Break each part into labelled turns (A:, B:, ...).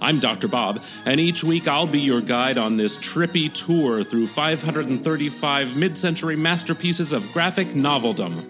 A: I'm Dr. Bob, and each week I'll be your guide on this trippy tour through 535 mid century masterpieces of graphic noveldom.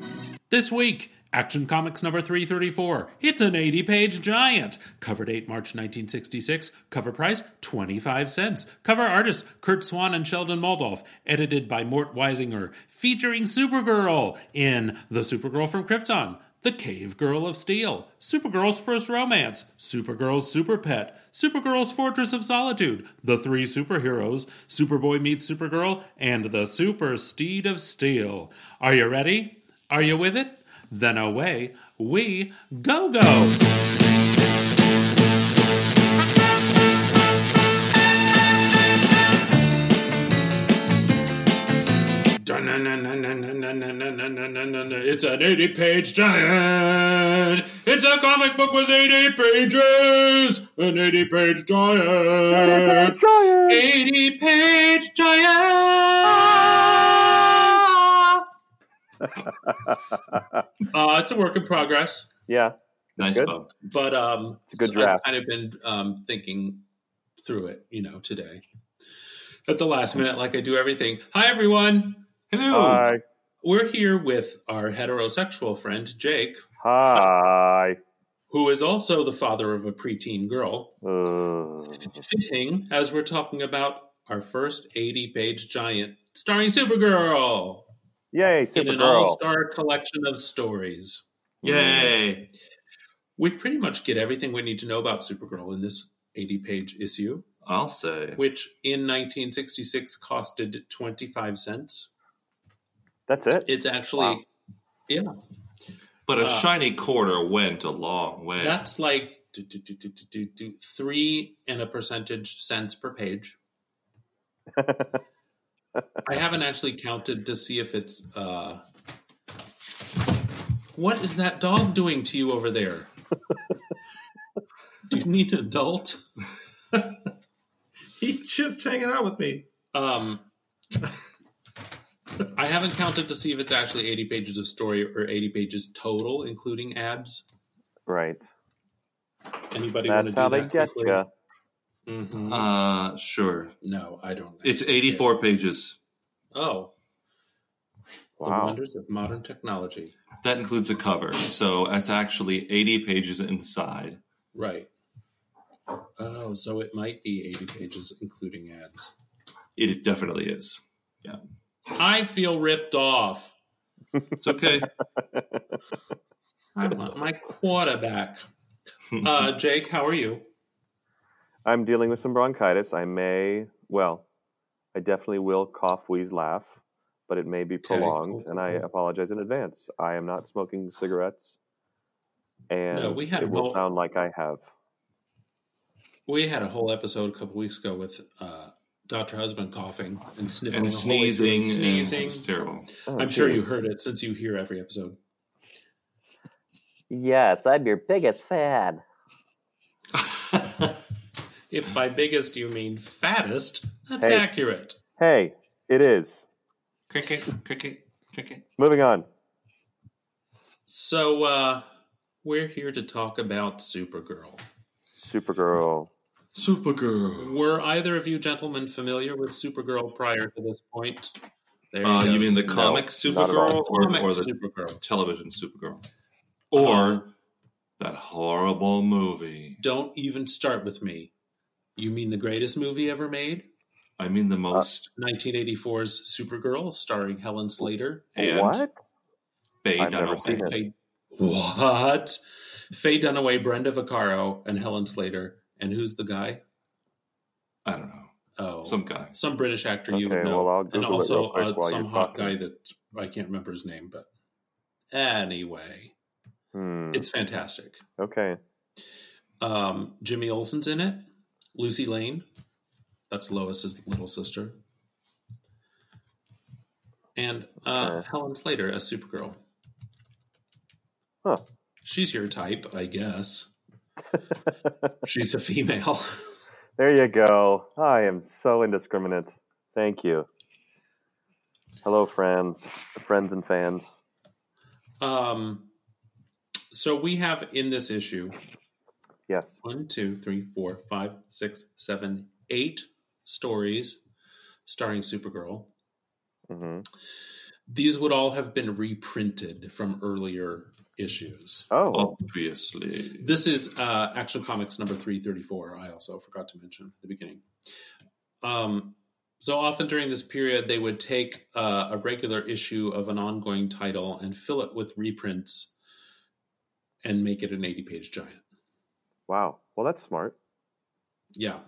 A: This week, Action Comics number 334. It's an 80 page giant. Cover date March 1966. Cover price 25 cents. Cover artists Curt Swan and Sheldon Moldoff. Edited by Mort Weisinger. Featuring Supergirl in The Supergirl from Krypton. The Cave Girl of Steel, Supergirl's First Romance, Supergirl's Super Pet, Supergirl's Fortress of Solitude, The Three Superheroes, Superboy Meets Supergirl, and The Super Steed of Steel. Are you ready? Are you with it? Then away we go go! It's an 80 page giant. It's a comic book with 80 pages. An 80 page giant. 80 page giant. uh, it's a work in progress.
B: Yeah,
C: Nice
B: Good.
C: Bob.
A: But um,
B: It's a good
A: so I've kind of been um, thinking through it, you know, today at the last minute, like I do everything. Hi, everyone. Hello.
B: hi,
A: We're here with our heterosexual friend Jake,
B: hi.
A: who is also the father of a preteen girl.
B: Uh,
A: Fitting as we're talking about our first 80-page giant starring Supergirl
B: yay, Supergirl.
A: in an all-star collection of stories.
C: Yay!
A: We pretty much get everything we need to know about Supergirl in this 80-page issue.
C: I'll say.
A: which in 1966 costed 25 cents.
B: That's it.
A: It's actually,
B: Wow.
A: yeah,
C: But a
A: Uh,
C: shiny quarter went a long way.
A: that's like do, do, do, do, do, do, do, three and a percentage cents per page. I haven't actually counted to see if it's. Uh, what is that dog doing to you over there? Do you need an adult?
C: He's just hanging out with me.
A: Um, I haven't counted to see if it's actually 80 pages of story or 80 pages total, including ads.
B: right.
A: Anybody want to do
B: how they
A: that
B: get
A: quickly?
B: you.
A: Mhm.
C: Uh, sure.
A: no, I don't.
C: It's 84 pages.
A: Oh, the wonders of modern technology.
C: That includes a cover, so it's actually 80 pages inside.
A: Right. Oh, so it might be 80 pages, including ads.
C: It definitely is.
A: I feel ripped off.
C: It's okay.
A: I want my quarterback. Uh, Jake, how are you?
B: I'm dealing with some bronchitis. I may, well, I definitely will cough, wheeze, laugh, but it may be
A: Okay,
B: prolonged,
A: cool,
B: and I apologize in advance. I am not smoking cigarettes, and
A: No, we had
B: it will
A: whole-
B: sound like I have.
A: We had a whole episode a couple weeks ago with uh, Dr. Husband coughing and sniffling
C: and
A: a whole
C: sneezing.
A: and
C: and
A: sneezing.
C: It's terrible.
B: Oh,
A: I'm sure you heard it since you hear every episode.
D: Yes, I'm your biggest fan.
A: If by biggest you mean fattest, that's
B: Hey.
A: accurate.
B: Hey, it is.
C: cricket, cricket, cricket.
B: Moving on.
A: So, uh, we're here to talk about Supergirl.
B: Supergirl.
C: Supergirl.
A: Were either of you gentlemen familiar with Supergirl prior to this point? There
C: Uh, you mean the comic
B: not at all.
C: Supergirl or,
A: Comic
C: or the
A: Supergirl?
C: television Supergirl? Or
A: Um,
C: that horrible movie?
A: don't even start with me. You mean the greatest movie ever made?
C: I mean, the
A: Uh,
C: most
A: 1984's Supergirl, starring Helen Slater
C: and
B: what?
C: Faye
B: I've never
C: Dunaway.
B: seen it.
A: Faye, what? Faye Dunaway, Brenda Vaccaro, and Helen Slater. And who's the guy?
C: I don't know.
A: Oh,
C: Some guy.
A: some British actor you would know,
B: well, I'll
A: and
B: Google it
A: also
B: real quick
A: uh,
B: while
A: some
B: you're
A: hot
B: talking.
A: guy that I can't remember his name, but anyway,
B: Hmm.
A: it's fantastic.
B: Okay.
A: Um, Jimmy Olsen's in it. Lucy Lane. That's Lois's little sister. And uh,
B: Okay.
A: Helen Slater as Supergirl.
B: Huh.
A: She's your type, I guess. She's a female.
B: There you go. I am so indiscriminate. Thank you. Hello, friends, friends and fans.
A: Um, so we have in this issue
B: Yes.
A: one, two, three, four, five, six, seven, eight stories starring Supergirl.
B: hmm
A: These would all have been reprinted from earlier issues.
B: Oh,
C: Obviously.
A: This is uh, Action Comics number 334. I also forgot to mention at the beginning. Um, so often during this period, they would take uh, a regular issue of an ongoing title and fill it with reprints and make it an 80 page giant.
B: wow. Well, that's smart.
A: Yeah.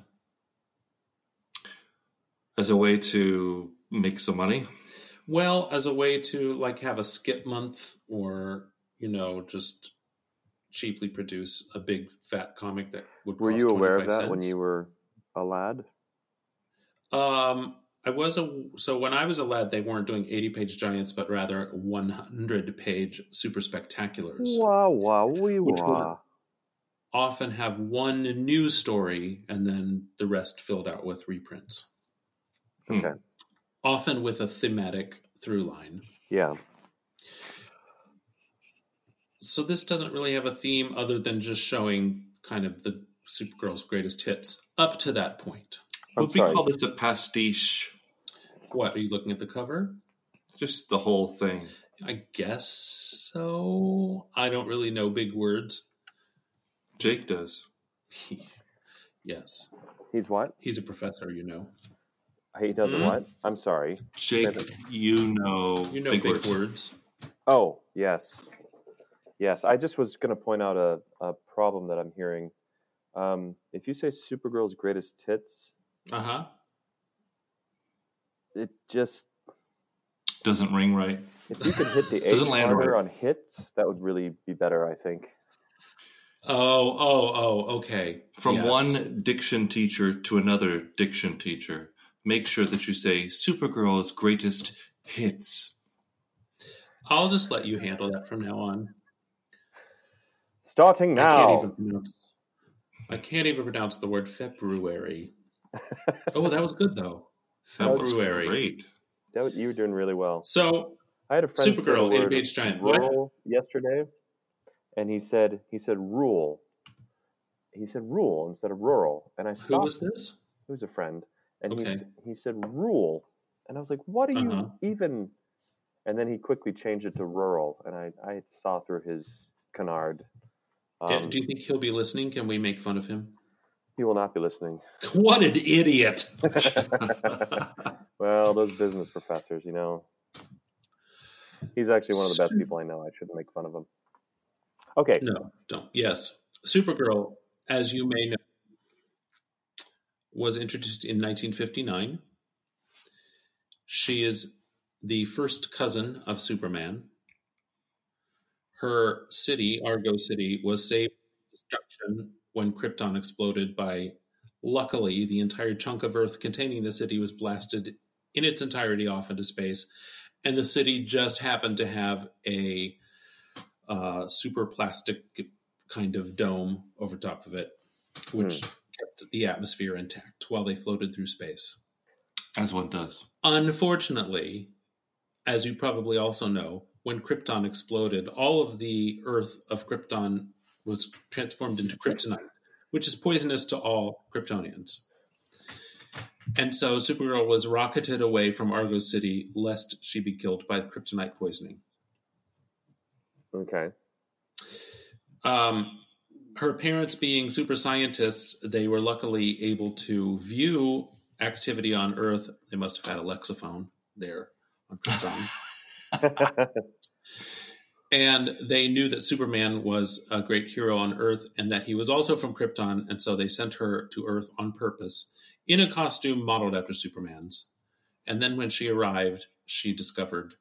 C: As a way to make some money.
A: Well, as a way to like have a skip month or, you know, just cheaply produce a big fat comic that would
B: Were you aware of
A: 25
B: that when you were a lad?
A: Um, I was a so when I was a lad, they weren't doing eighty page giants, but rather one hundred page super spectaculars.
B: Wow, wow, wee
A: Which
B: wah.
A: Often have one news story and then the rest filled out with reprints.
C: Hmm.
B: Okay.
A: Often with a thematic through line.
B: Yeah.
A: So this doesn't really have a theme other than just showing kind of the Supergirl's greatest hits up to that point.
B: I'm
C: Would we
B: sorry.
C: call this a pastiche?
A: What are you looking at the cover?
C: Just the whole thing.
A: I guess so. I don't really know big words.
C: Jake does.
A: yes.
B: He's what?
A: He's a professor, you know.
B: He does
A: Hmm?
B: what? I'm sorry.
C: Jake, you know,
A: You know big, words.
B: Oh, yes. Yes, I just was going to point out a, a problem that I'm hearing. Um, if you say Supergirl's greatest hits,
A: Uh huh.
B: it just
C: Doesn't ring right.
B: if you could hit the H
C: Doesn't land
B: harder
C: right.
B: on hits, that would really be better, I think.
A: Oh, oh, oh, okay.
C: From
A: Yes.
C: one diction teacher to another diction teacher, make sure that you say Supergirl's greatest hits.
A: I'll just let you handle that from now on.
B: Starting
A: I can't
B: now.
A: even pronounce. I can't even pronounce the word February. oh, that was good though. February.
C: great.
B: That was- you were doing really well.
A: So
B: I had a friend
A: Supergirl,
B: word
A: eight-page giant.
B: Rural yesterday, and he said he said rule. He said rule instead of rural, and I stopped.
A: who was this?
B: He was a friend, and he
A: Okay.
B: s- he said rule, and I was like, "What do you
A: Uh-huh.
B: even?" And then he quickly changed it to rural, and I I saw through his canard. Um,
A: Do you think he'll be listening? Can we make fun of him?
B: he will not be listening.
A: What an idiot!
B: well, those business professors, you know. He's actually one of the best people I know. I shouldn't make fun of him. Okay,
A: No, don't. Yes. Supergirl, as you may know, was introduced in 1959. She is the first cousin of Superman. Her city, Argo City, was saved from destruction when Krypton exploded by luckily the entire chunk of Earth containing the city was blasted in its entirety off into space and the city just happened to have a uh, super plastic kind of dome over top of it, which kept the atmosphere intact while they floated through space.
C: As one does.
A: Unfortunately, as you probably also know, when Krypton exploded, all of the Earth of Krypton was transformed into kryptonite, which is poisonous to all Kryptonians. And so Supergirl was rocketed away from Argo City lest she be killed by the kryptonite poisoning.
B: okay.
A: Um, her parents being super scientists, they were luckily able to view activity on Earth. They must have had a Lexophone there on Krypton. and they knew that Superman was a great hero on Earth and that he was also from Krypton. And so they sent her to Earth on purpose in a costume modeled after Superman's. And then when she arrived, she discovered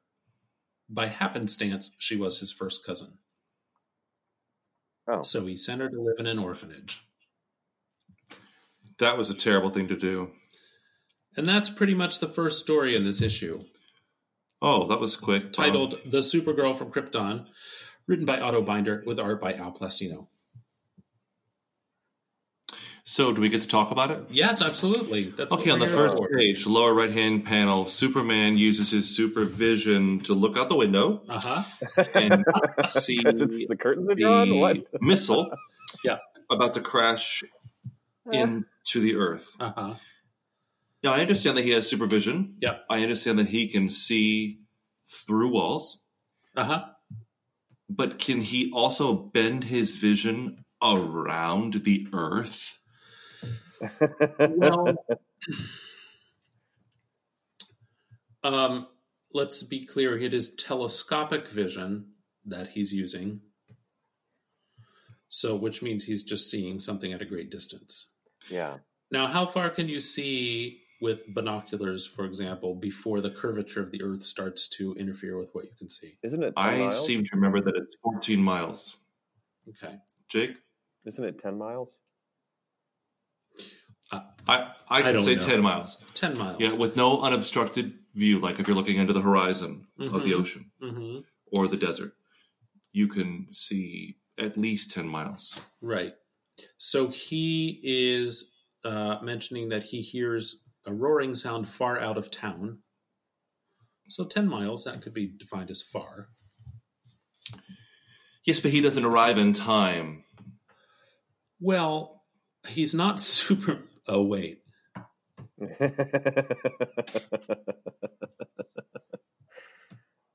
A: by happenstance she was his first cousin.
B: Oh.
A: So he sent her to live in an orphanage.
C: That was a terrible thing to do.
A: And that's pretty much the first story in this issue,
C: Oh, that was quick. Tom.
A: titled The Supergirl from Krypton, written by Otto Binder with art by Al Plastino.
C: So, do we get to talk about it?
A: Yes, absolutely. That's
C: Okay, on the first
A: for.
C: page, lower right hand panel, Superman uses his supervision to look out the window
A: Uh-huh.
C: and see
B: the curtains are drawn. What?
C: the missile
A: Yeah.
C: about to crash into the Earth.
A: Uh-huh.
C: Now, I understand that he has supervision.
A: Yep.
C: I understand that he can see through walls,
A: Uh-huh.
C: but can he also bend his vision around the Earth?
A: Well, um, let's be clear. It is telescopic vision that he's using. So, which means he's just seeing something at a great distance.
B: Yeah.
A: Now, how far can you see with binoculars, for example, before the curvature of the Earth starts to interfere with what you can see?
B: Isn't it 10
C: I
B: miles?
C: seem to remember that it's 14 miles.
A: Okay.
C: Jake?
B: Isn't it 10 miles?
C: I, I
A: I
C: can
A: don't
C: say
A: know.
C: 10 miles.
A: 10 miles.
C: Yeah, with no unobstructed view, like if you're looking into the horizon of the
A: Mhm.
C: ocean
A: hmm
C: or the desert, you can see at least 10 miles.
A: Right. So he is uh, mentioning that he hears a roaring sound far out of town. So 10 miles, that could be defined as far.
C: Yes, but he doesn't arrive in time.
A: Well, he's not super. Oh, wait.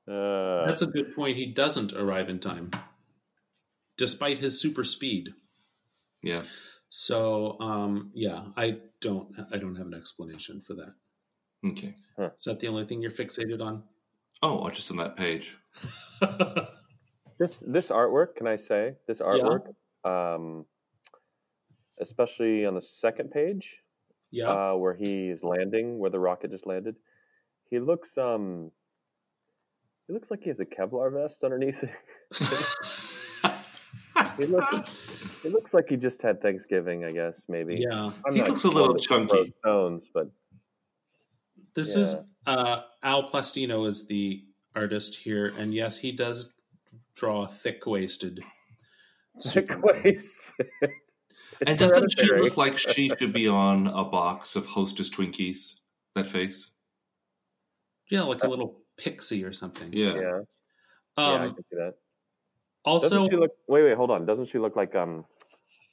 B: uh,
A: That's a good point. He doesn't arrive in time, despite his super speed.
C: Yeah.
A: So, um, yeah, I don't. I don't have an explanation for that.
C: Okay.
A: Is that the only thing you're fixated on?
C: Oh, or just on that page.
B: this this artwork, can I say this artwork, um, especially on the second page,
A: yeah.
B: uh, where is landing, where the rocket just landed, he looks um, he looks like he has a Kevlar vest underneath. it. he looks he looks like he just had Thanksgiving, I guess maybe.
A: yeah.
B: I'm
C: He looks a little chunky.
B: Stones, but
A: This
B: Yeah.
A: is uh, Al Plastino is the artist here, and yes, he does draw thick-waisted.
B: sick waste.
C: and doesn't she look like she should be on a box of Hostess Twinkies? That face?
A: Yeah, like a little pixie or something.
C: Yeah.
B: Yeah, yeah, I
A: Um,
B: can see that.
A: Also,
B: look? Wait, wait, hold on. Doesn't she look like um?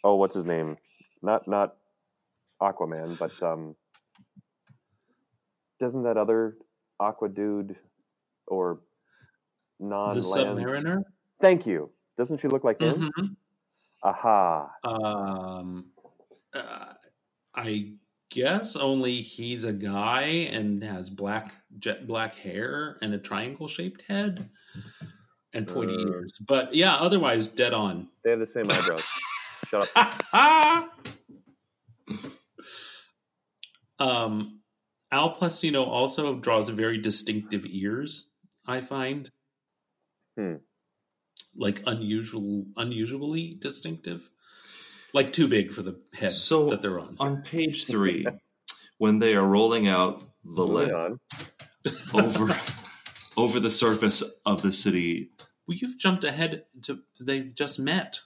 B: Oh, what's his name? Not not Aquaman, but um. Doesn't that other Aqua dude or non
A: the Submariner.
B: Thank you. Doesn't she look like him?
A: Mhm.
B: Aha.
A: Um, uh, I guess only he's a guy and has black jet black hair and a triangle-shaped head and pointy
B: Uh.
A: ears. But yeah, otherwise dead on.
B: They have the same eyebrows. Shut up.
A: Um, Al Plastino also draws very distinctive ears. I find,
B: Hmm.
A: like unusual, unusually distinctive, like too big for the heads
C: So,
A: that they're on.
C: On page three, when they are rolling out the
B: Moving
C: lead
B: on.
C: over over the surface of the city.
A: Well, you've jumped ahead to they've just met.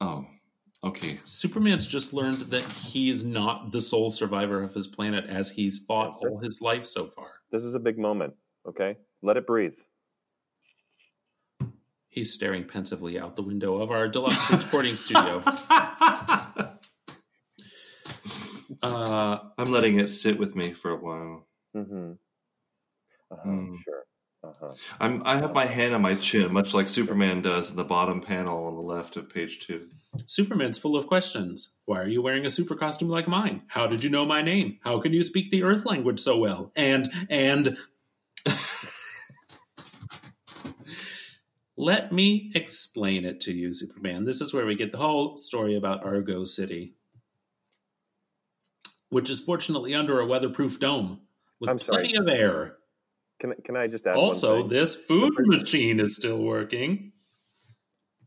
C: Oh, okay.
A: Superman's just learned that he's not the sole survivor of his planet as he's thought all his life so far.
B: This is a big moment. Okay, let it breathe.
A: He's staring pensively out the window of our deluxe recording studio. Uh,
C: I'm letting it sit with me for a while.
B: Mm-hmm. Uh-huh,
C: Hmm.
B: Sure. Uh-huh.
C: I'm I have my hand on my chin, much like Superman does in the bottom panel on the left of page two.
A: Superman's full of questions. Why are you wearing a super costume like mine? How did you know my name? How can you speak the Earth language so well? And and let me explain it to you, Superman. This is where we get the whole story about Argo City, which is fortunately under a weatherproof dome with
B: I'm sorry.
A: plenty of air.
B: Can I- can I just add
A: Also,
B: one thing?
A: this food machine is still working.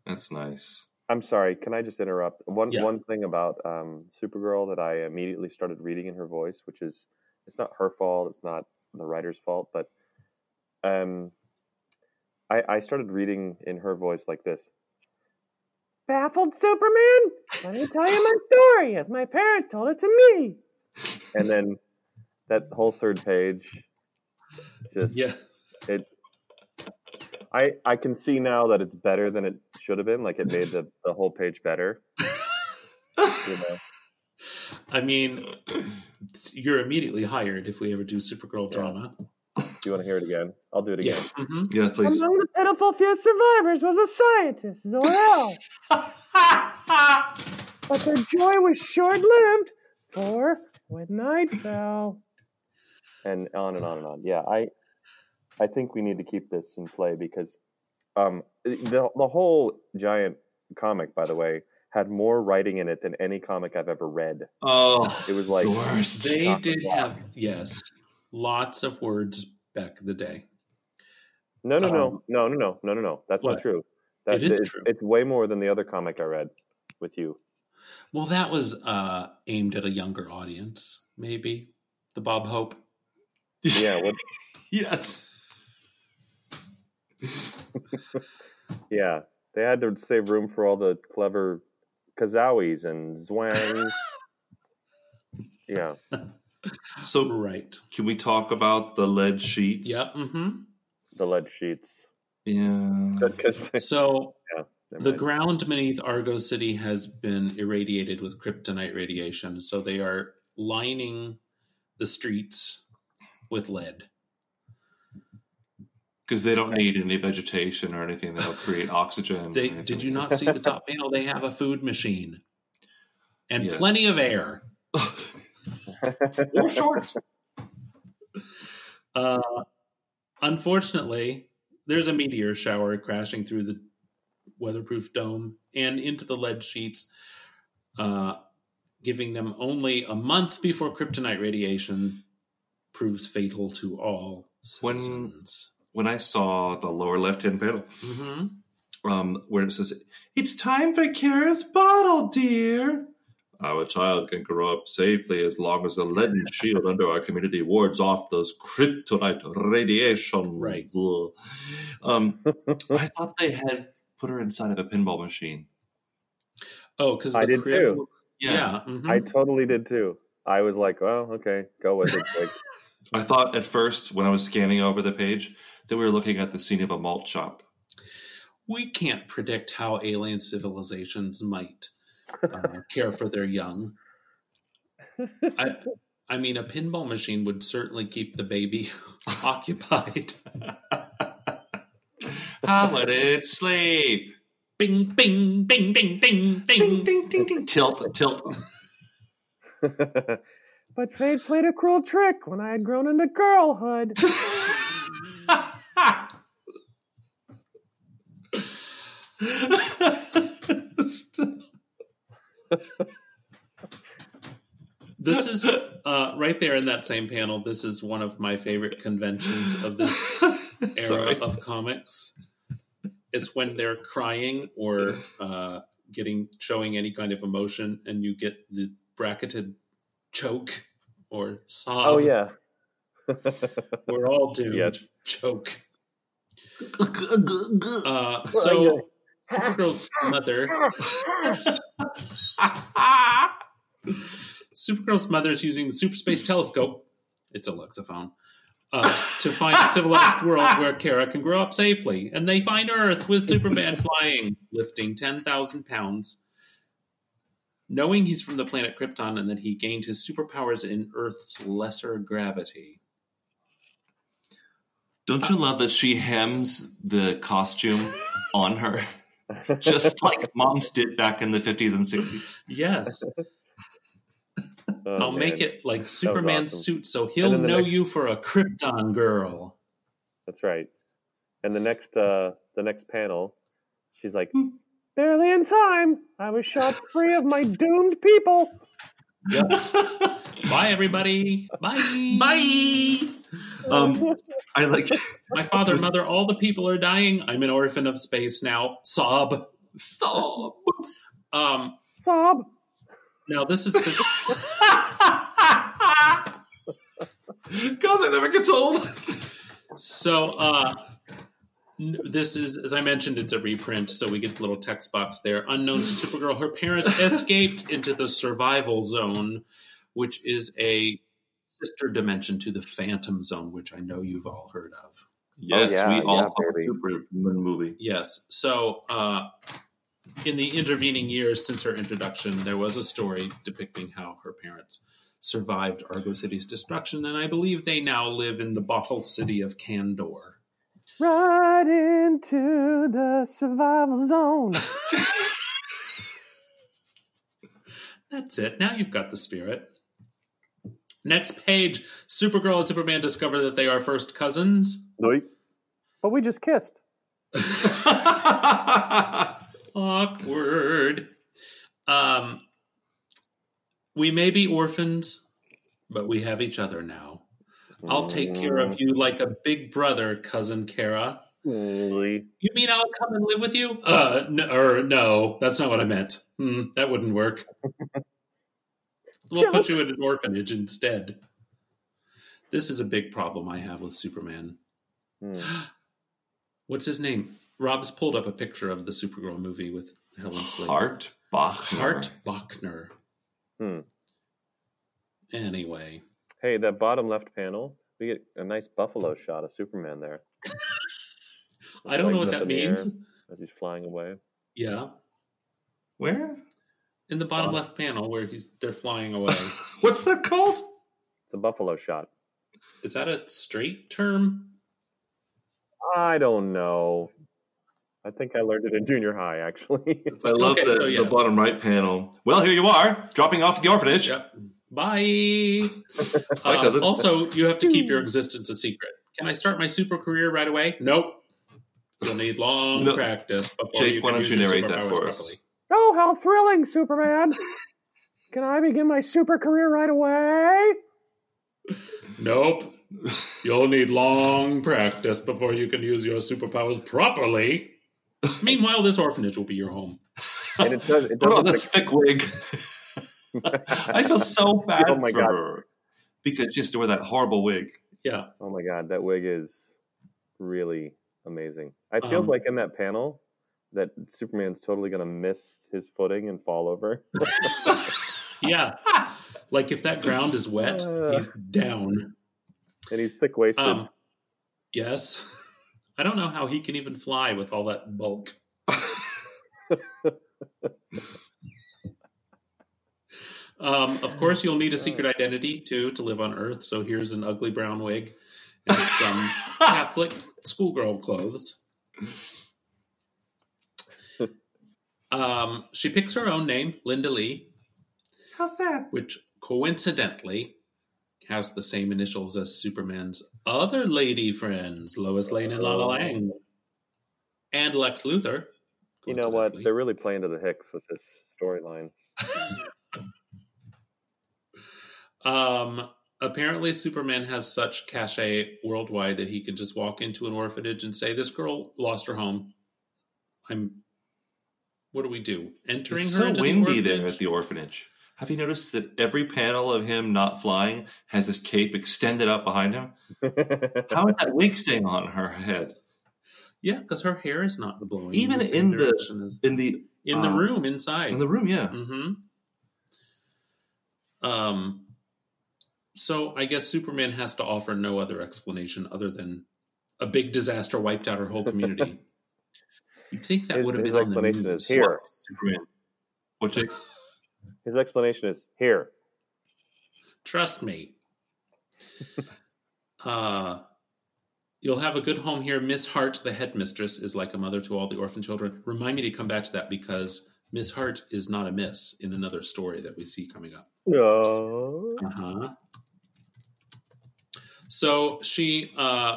C: That's nice.
B: I'm sorry. Can I just interrupt? One
A: Yeah.
B: one thing about um, Supergirl that I immediately started reading in her voice, which is it's not her fault, it's not the writer's fault, but um, I I started reading in her voice like this. Baffled Superman, let me tell you my story as my parents told it to me. And then that whole third page, just
A: Yeah.
B: it I I can see now that it's better than it should have been. Like it made the, the whole page better. You know?
A: I mean, you're immediately hired if we ever do Supergirl
B: Yeah.
A: drama.
B: Do you want to hear it again? I'll do it
A: Yeah.
B: again.
A: hmm
C: Yeah, please.
E: Among the pitiful few survivors was a scientist, Zor-El. but their joy was short-lived, for when night fell.
B: And on and on and on. Yeah, I I think we need to keep this in play because um the the whole giant comic, by the way, had more writing in it than any comic I've ever read.
C: Oh,
B: It was like-
C: the worst.
A: They did
B: block.
A: have, yes, lots of words back in the day.
B: No, no,
A: Um,
B: no, no, no, no, no, no, no. That's
A: what?
B: not true. That,
A: It is
B: it's,
A: true.
B: It's way more than the other comic I read with you.
A: Well, that was uh, aimed at a younger audience, maybe. The Bob Hope.
B: Yeah, what,
C: yes.
B: yeah. They had to save room for all the clever Kazawis and Zwangs. yeah.
C: So,
A: Right.
C: can we talk about the lead sheets?
A: Yep. hmm
B: The lead sheets.
C: Yeah.
B: Good, 'cause-
A: So
B: never
A: the ground beneath Argo City has been irradiated with kryptonite radiation. So they are lining the streets with lead.
C: Because they don't need any vegetation or anything that'll create oxygen.
A: They, did you not see the top panel? They have a food machine and
C: Yes.
A: plenty of air. Or shorts. Uh, unfortunately, there's a meteor shower crashing through the weatherproof dome and into the lead sheets, uh, giving them only a month before kryptonite radiation proves fatal to all
C: When-
A: citizens.
C: When when I saw the lower left hand panel,
A: hmm
C: um, where it says, It's time for Kara's bottle, dear. Our child can grow up safely as long as the leaden shield under our community wards off those kryptonite radiation.
A: Right.
C: Um, I thought they had put her inside of a pinball machine.
A: Oh, because
B: I did
A: crib
B: too.
A: looks- yeah. mhm.
B: I totally did too. I was like, well, okay, go with it. Like,
C: I thought at first when I was scanning over the page that we were looking at the scene of a malt shop.
A: we can't predict how alien civilizations might uh, care for their young. I, I mean, a pinball machine would certainly keep the baby occupied.
C: How would it sleep?
A: bing, bing, bing, bing, bing,
C: Ding,
A: bing.
C: ding, ding, ding. Tilt, tilt.
E: But fate played a cruel trick when I had grown into girlhood.
A: This is uh, right there in that same panel. This is one of my favorite conventions of this era
C: Sorry.
A: of comics. It's when they're crying or uh, getting showing any kind of emotion, and you get the bracketed choke or sob.
B: oh yeah,
A: we're all doomed.
B: Yes.
A: Choke. Uh, so Supergirl's mother, Supergirl's mother is using the Super Space Telescope. It's a Luxophone. Uh, to find a civilized world where Kara can grow up safely, and they find Earth with Superman flying, lifting ten thousand pounds. Knowing he's from the planet Krypton and that he gained his superpowers in Earth's lesser gravity.
C: Don't you love that she hems the costume on her, just like moms did back in the 50s and 60s?
A: Yes,
B: Oh,
A: I'll make it like Superman's
B: awesome.
A: suit, so he'll
B: the
A: know
B: next-
A: you for a Krypton girl.
B: That's right. And the next, uh the next panel, she's like,
E: Barely in time. I was shot free of my doomed people.
A: Bye, everybody. Bye.
C: Bye. Um, I like.
A: My father, mother, all the people are dying. I'm an orphan of space now. Sob.
C: Sob.
A: Um,
E: Sob.
A: now this is the,
C: God, that never gets old.
A: so uh, n- this is as I mentioned, it's a reprint, so we get the little text box there. Unknown to Supergirl, her parents escaped into the survival zone, which is a sister dimension to the Phantom Zone, which I know you've all heard of.
C: Yes,
D: yeah,
C: we all
D: yeah,
C: saw the. Superman movie.
A: Yes. So, uh, in the intervening years since her introduction, there was a story depicting how her parents survived Argo City's destruction, and I believe they now live in the bottle city of Kandor.
E: Right into the survival zone.
A: That's it. Now you've got the spirit. Next page Supergirl and Superman discover that they are first cousins.
B: Nope.
E: But we just kissed.
A: Awkward. Um, we may be orphans, but we have each other now. I'll take care of you like a big brother, cousin Kara. You mean I'll come and live with you? Uh, no, or no, that's not what I meant. Hmm, that wouldn't work. we'll put you in an orphanage instead. This is a big problem I have with Superman.
B: Hmm.
A: What's his name? Rob's pulled up a picture of the Supergirl movie with Helen Slater.
C: Hart Bochner.
A: Hart Bochner.
B: Hmm.
A: Anyway,
B: Hey, that bottom left panel, we get a nice buffalo shot of Superman there.
A: I don't know what that
B: up in the air
A: means.
B: As he's flying away.
A: Yeah,
C: Where?
A: in the bottom
C: Uh,
A: left panel where he's they're flying away.
C: What's that called?
B: The buffalo shot.
A: Is that a straight term?
B: I don't know. I think I learned it in junior high, actually.
C: I love
A: Okay,
C: the,
A: so yeah.
C: the bottom right panel. Well, here you are, dropping off at the orphanage.
A: Yep. Bye.
C: Bye,
A: Uh, also, you have to keep your existence a secret. Can I start my super career right away? Nope. You'll need long
C: No.
A: practice before
C: Jake,
A: you
C: why don't
A: use
C: you narrate that for us?
A: properly.
E: Oh, how thrilling, Superman! Can I begin my super career right away?
A: Nope. You'll need long practice before you can use your superpowers properly. Meanwhile, this orphanage will be your home.
B: and it does. It does
C: on
B: look
C: this thick wig. I feel so bad
B: Oh my
C: for
B: God.
C: her because just has to wear that horrible wig.
A: Yeah.
B: Oh my god, that wig is really amazing. It feels
A: Um,
B: like in that panel that Superman's totally gonna miss his footing and fall over.
A: Yeah. like if that ground is wet,
B: Uh.
A: he's down.
B: and he's thick waisted.
A: Um, yes. I don't know how he can even fly with all that bulk. Um, of course, you'll need a secret identity too to live on Earth. So here's an ugly brown wig and some Catholic schoolgirl clothes. Um, she picks her own name, Linda Lee,
C: How's that?
A: which coincidentally has the same initials as Superman's other lady friends, Lois Lane and Lana Lang, and Lex Luthor.
B: you know what? They're really playing to the Hicks with this storyline.
A: Um, apparently, Superman has such cachet worldwide that he can just walk into an orphanage and say, "This girl lost her home. I'm. What do we do? Entering
C: It's
A: her
C: so
A: into
C: windy
A: the
C: there at the orphanage. Have you noticed that every panel of him not flying has his cape extended up behind him? How is that wig staying on her head?
A: Yeah, because her hair is not blowing.
C: Even
A: the
C: in the-
A: as-
C: In the
A: in the
C: uh,
A: room inside.
C: in the room, yeah.
A: hmm Um. So I guess Superman has to offer no other explanation other than a big disaster wiped out our whole community. You'd think that
B: His-
A: would have
B: his
A: been on the
B: explanation is here.
C: Superman. What Jake?
B: His explanation is here.
A: Trust me. uh, you'll have a good home here. Miss Hart, the headmistress, is like a mother to all the orphan children. Remind me to come back to that because Miss Hart is not a miss in another story that we see coming up.
B: No.
A: Uh huh. So she uh,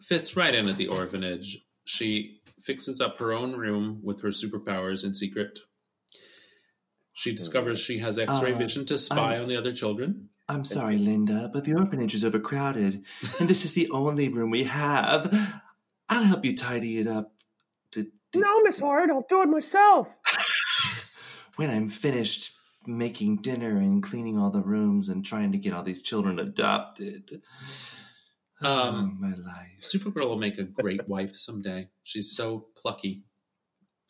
A: fits right in at the orphanage. She fixes up her own room with her superpowers in secret. She discovers she has X ray
F: Uh,
A: vision to spy
F: I'm-
A: on the other children.
F: I'm sorry, Linda, but the orphanage is overcrowded, and this is the only room we have. I'll help you tidy it up to
E: No, Miss Hard, I'll do it myself.
F: when I'm finished making dinner and cleaning all the rooms and trying to get all these children adopted.
A: Um,
F: oh, my life.
A: Supergirl will make a great wife someday. She's so plucky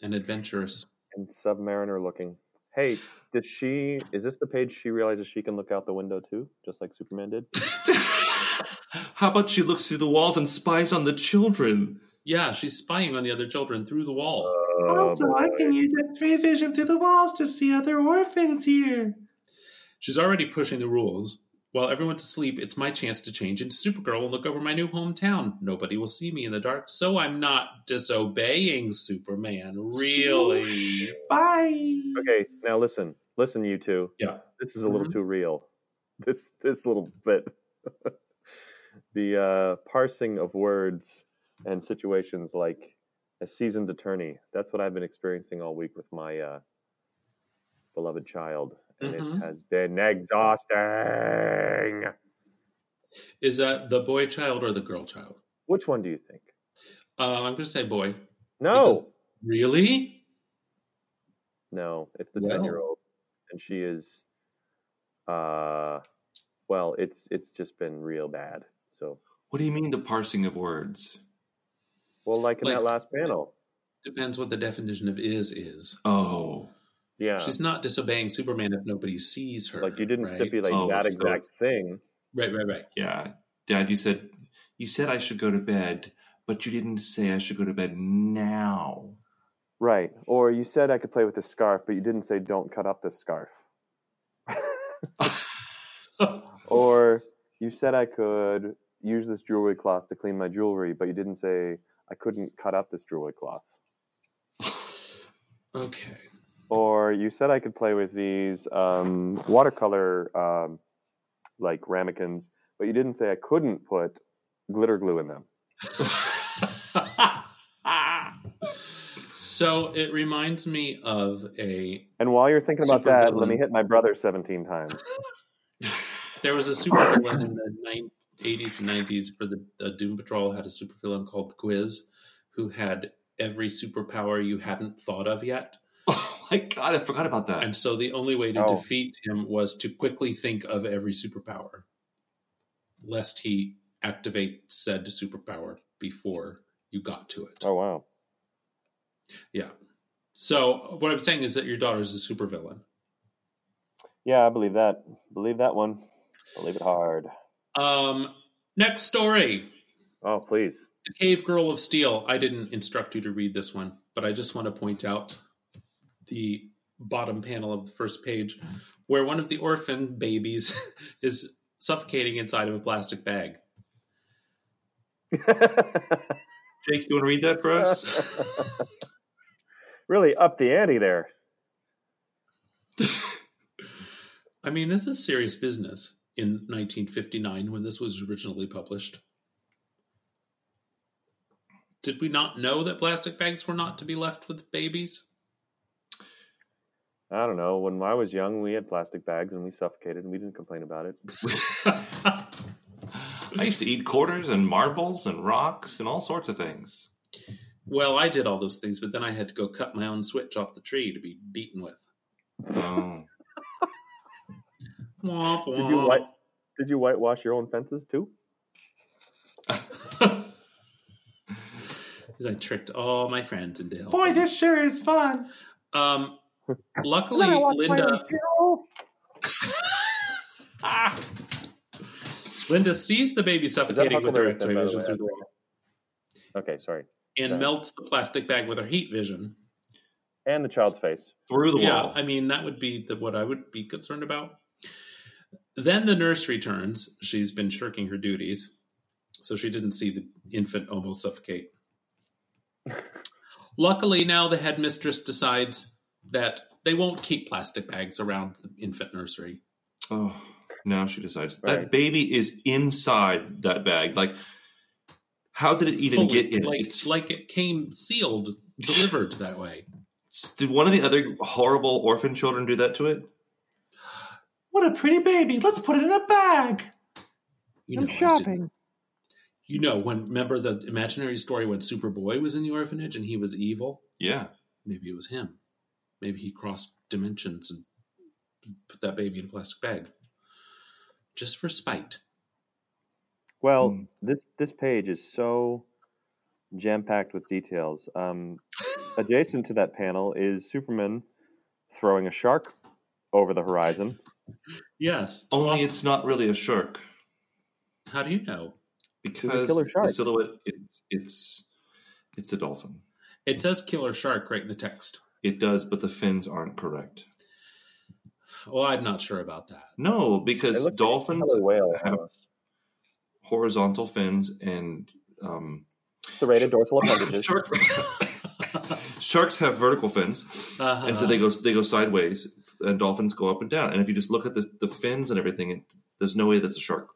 A: and adventurous.
B: And Submariner looking. Hey, did she? Is this the page she realizes she can look out the window too, just like Superman did?
C: How about she looks through the walls and spies on the children?
A: Yeah, she's spying on the other children through the wall.
B: Oh,
F: also, I can use X-ray vision through the walls to see other orphans here.
A: She's already pushing the rules. While everyone's asleep, it's my chance to change into Supergirl and look over my new hometown. Nobody will see me in the dark, so I'm not disobeying Superman. Really?
F: Swoosh. Bye.
B: Okay, now listen, listen, you two.
A: Yeah.
B: This is a little too real. This this little bit. the uh, parsing of words and situations like a seasoned attorney. That's what I've been experiencing all week with my uh, beloved child, and
A: Mhm.
B: it has been exhausting.
A: Is that the boy child or the girl child?
B: Which one do you think?
A: Uh, I'm going to say boy.
B: No,
A: Because- Really?
B: no, it's the
A: Well.
B: ten year old, and she is. Uh, well, it's it's just been real bad. So,
F: What do you mean the parsing of words?
B: Well, like in
A: Like-
B: that last panel,
A: Depends what the definition of is is.
F: Oh,
B: yeah,
A: She's not disobeying Superman if nobody sees her.
B: like you didn't
A: right?
B: stipulate
F: Oh,
B: that
F: so
B: exact thing.
A: Right, right, right.
F: yeah. Dad, you said you said I should go to bed, but you didn't say I should go to bed now.
B: Right. Or you said I could play with this scarf, but you didn't say don't cut up this scarf. or you said I could use this jewelry cloth to clean my jewelry, but you didn't say I couldn't cut up this jewelry cloth.
A: Okay.
B: Or you said I could play with these um, watercolor um, like ramekins, but you didn't say I couldn't put glitter glue in them.
A: so it reminds me of a
B: And while you're thinking about that, let me hit my brother 17 times.
A: there was a supervillain in the 80s and 90s for the, the Doom Patrol had a supervillain called Quiz who had every superpower you hadn't thought of yet.
F: Oh my god, I forgot about that.
A: And so the only way to
B: Oh.
A: defeat him was to quickly think of every superpower, lest he activate said superpower before you got to it.
B: Oh, wow.
A: Yeah. So what I'm saying is that your daughter's a supervillain.
B: Yeah, I believe that. Believe that one. Believe it hard.
A: Um, next story.
B: Oh, please.
A: The Cave Girl of Steel. I didn't instruct you to read this one, but I just want to point out the bottom panel of the first page where one of the orphan babies is suffocating inside of a plastic bag.
C: Jake, you want to read that for us?
B: really up the ante there.
A: I mean, this is serious business in 1959 when this was originally published. Did we not know that plastic bags were not to be left with babies?
B: I don't know. When I was young, we had plastic bags and we suffocated and we didn't complain about it.
F: I used to eat quarters and marbles and rocks and all sorts of things.
A: well, I did all those things, but then I had to go cut my own switch off the tree to be beaten with.
F: Oh.
A: Womp
B: Did you white? Did you whitewash your own fences too?
A: Because I tricked all my friends into helping.
F: Boy, this sure is fun.
A: Um, luckily,
E: then I watched my
A: Linda
E: own.
A: Linda sees the baby suffocating with her
B: Huckleberry
A: X-ray
B: Finn, by the
A: vision through the wall
B: Okay, sorry.
A: and
B: Right.
A: melts the plastic bag with her heat vision.
B: And the child's face.
F: Through the
A: yeah,
F: wall.
A: I mean that would be the, what I would be concerned about. Then the nurse returns. She's been shirking her duties, so she didn't see the infant almost suffocate. Luckily, now the headmistress decides that they won't keep plastic bags around the infant nursery.
F: Oh, now she decides
B: Right.
F: that baby is inside that bag. Like, how did it even
A: Fully,
F: get in?
A: like
F: It's
A: like it came sealed, delivered that way.
F: Did one of the other horrible orphan children do that to it?
C: What a pretty baby. Let's put it in a bag.
A: You know,
E: I'm
A: I
E: shopping.
A: You know, when remember the imaginary story when Superboy was in the orphanage and he was evil?
C: Yeah.
A: Maybe it was him. Maybe he crossed dimensions and put that baby in a plastic bag just for spite.
B: Well,
C: Hmm.
B: this this page is so jam packed with details. Um, adjacent to that panel is Superman throwing a shark over the horizon.
A: Yes.
C: Only it's not really a shark
A: How do you know?
C: because
B: killer
C: the silhouette it's it's it's a dolphin.
A: It says killer shark right in the text.
C: It does, but the fins aren't correct.
A: Well, I'm not sure about that.
C: No, because
B: looks like
C: dolphins
B: killer whale.
C: have
B: almost.
C: horizontal fins and um,
B: serrated dorsal appendages.
C: sharks. sharks have vertical fins,
A: Uh-huh.
C: and so they go they go sideways, and dolphins go up and down. And if you just look at the, the fins and everything, it, there's no way that's a shark.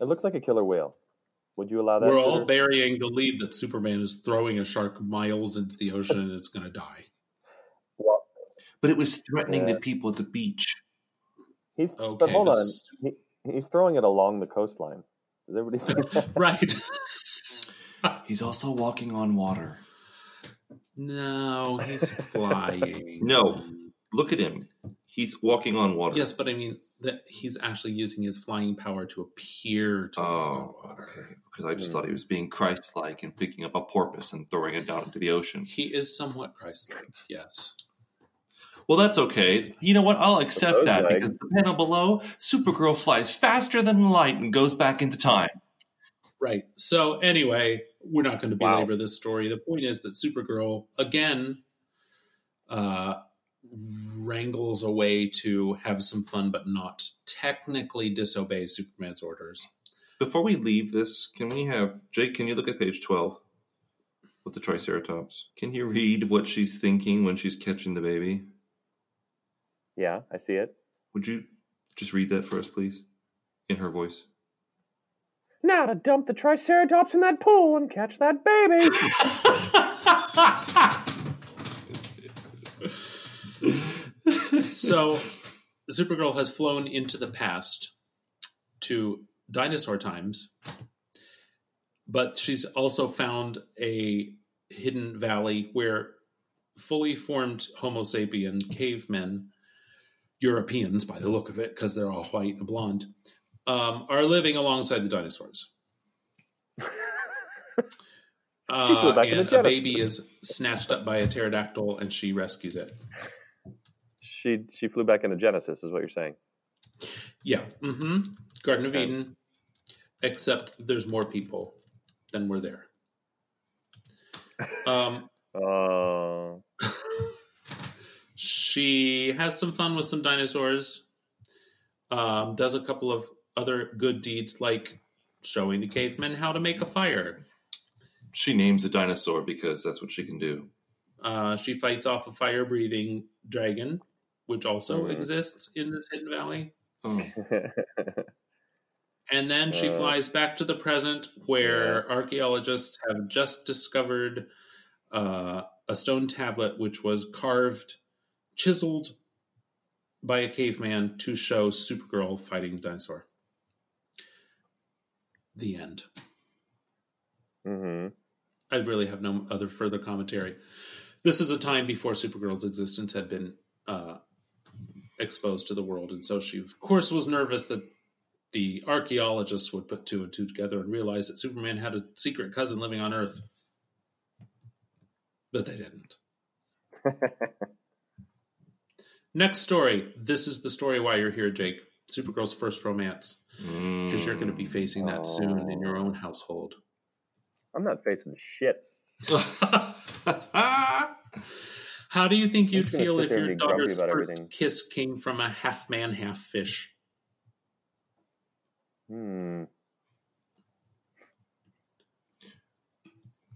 B: It looks like a killer whale. Would you allow that?
A: We're all burying the lead that Superman is throwing a shark miles into the ocean and it's going to die.
B: well,
C: But it was threatening
B: Yeah.
C: the people at the beach.
B: he's okay, but
A: Okay,
B: hold on. He, he's throwing it along the coastline. Does everybody see that?
A: Right.
C: He's also walking on water.
A: No, he's flying.
C: No. Look at him. He's walking on water.
A: Yes, but I mean that he's actually using his flying power to appear to walk
C: Oh,
A: on water.
C: okay. Because I just
B: Hmm.
C: thought he was being Christ-like and picking up a porpoise and throwing it down into the ocean.
A: He is somewhat Christ-like. Yes.
C: Well, that's okay. You know what? I'll accept that
B: legs-
C: because the panel below, Supergirl flies faster than light and goes back into time.
A: Right. So anyway, we're not going to
B: Wow.
A: belabor this story. The point is that Supergirl again uh, wrangles a way to have some fun, but not technically disobey Superman's orders.
C: Before we leave this, can we have Jake? Can you look at page twelve with the Triceratops? Can you read what she's thinking when she's catching the baby?
B: yeah, I see it.
C: Would you just read that for us, please, in her voice?
E: Now to dump the Triceratops in that pool and catch that baby.
A: so Supergirl has flown into the past to dinosaur times, but she's also found a hidden valley where fully formed Homo sapien cavemen, Europeans by the look of it, because they're all white and blonde, um, are living alongside the dinosaurs. Uh,
B: back in the
A: and a baby is snatched up by a pterodactyl, and she rescues it.
B: She she flew back into Genesis, is what you're saying.
A: Yeah. Mm-hmm. Garden of
B: Okay.
A: Eden. Except there's more people than were there. Um,
B: Uh,
A: she has some fun with some dinosaurs. Um, does a couple of other good deeds like showing the cavemen how to make a fire.
C: She names a dinosaur because that's what she can do.
A: Uh, she fights off a fire breathing dragon, which also
B: Mhm.
A: exists in this hidden valley.
C: Oh.
A: And then she
B: Uh,
A: flies back to the present where archaeologists have just discovered uh, a stone tablet which was carved, chiseled by a caveman to show Supergirl fighting a dinosaur. The end.
B: hmm
A: I really have no other further commentary. This is a time before Supergirl's existence had been uh, exposed to the world, and so she, of course, was nervous that the archaeologists would put two and two together and realize that Superman had a secret cousin living on Earth. But they didn't. Next story. This is the story why you're here, Jake. Supergirl's first romance. Because you're going to be facing that soon in your own household.
B: I'm not facing shit.
A: How do you think you'd feel if your daughter's first
B: everything.
A: kiss came from a half man, half fish?
B: Hmm.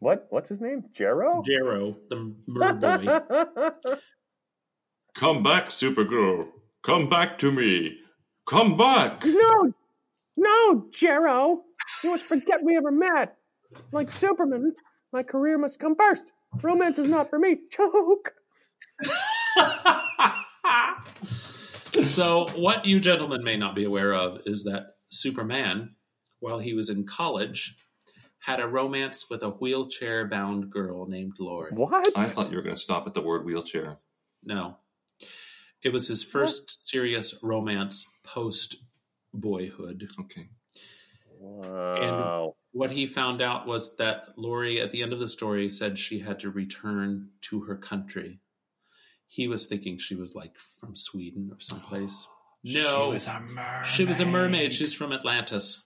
B: What? What's his name? Jerro?
A: Jerro, the mer boy.
C: Come back, Supergirl. Come back to me. Come back.
E: no, no, Jerro. You must forget we ever met. Like Superman, my career must come first. Romance is not for me. Choke.
A: so, what you gentlemen may not be aware of is that Superman, while he was in college, had a romance with a wheelchair bound girl named Lori.
E: What?
C: I thought you were going to stop at the word wheelchair.
A: No. It was his first serious romance post boyhood.
C: Okay.
B: Wow.
A: And What he found out was that Lori, at the end of the story, said she had to return to her country. He was thinking she was like from Sweden or someplace. No,
F: She was a mermaid.
A: she was a mermaid. She's from Atlantis.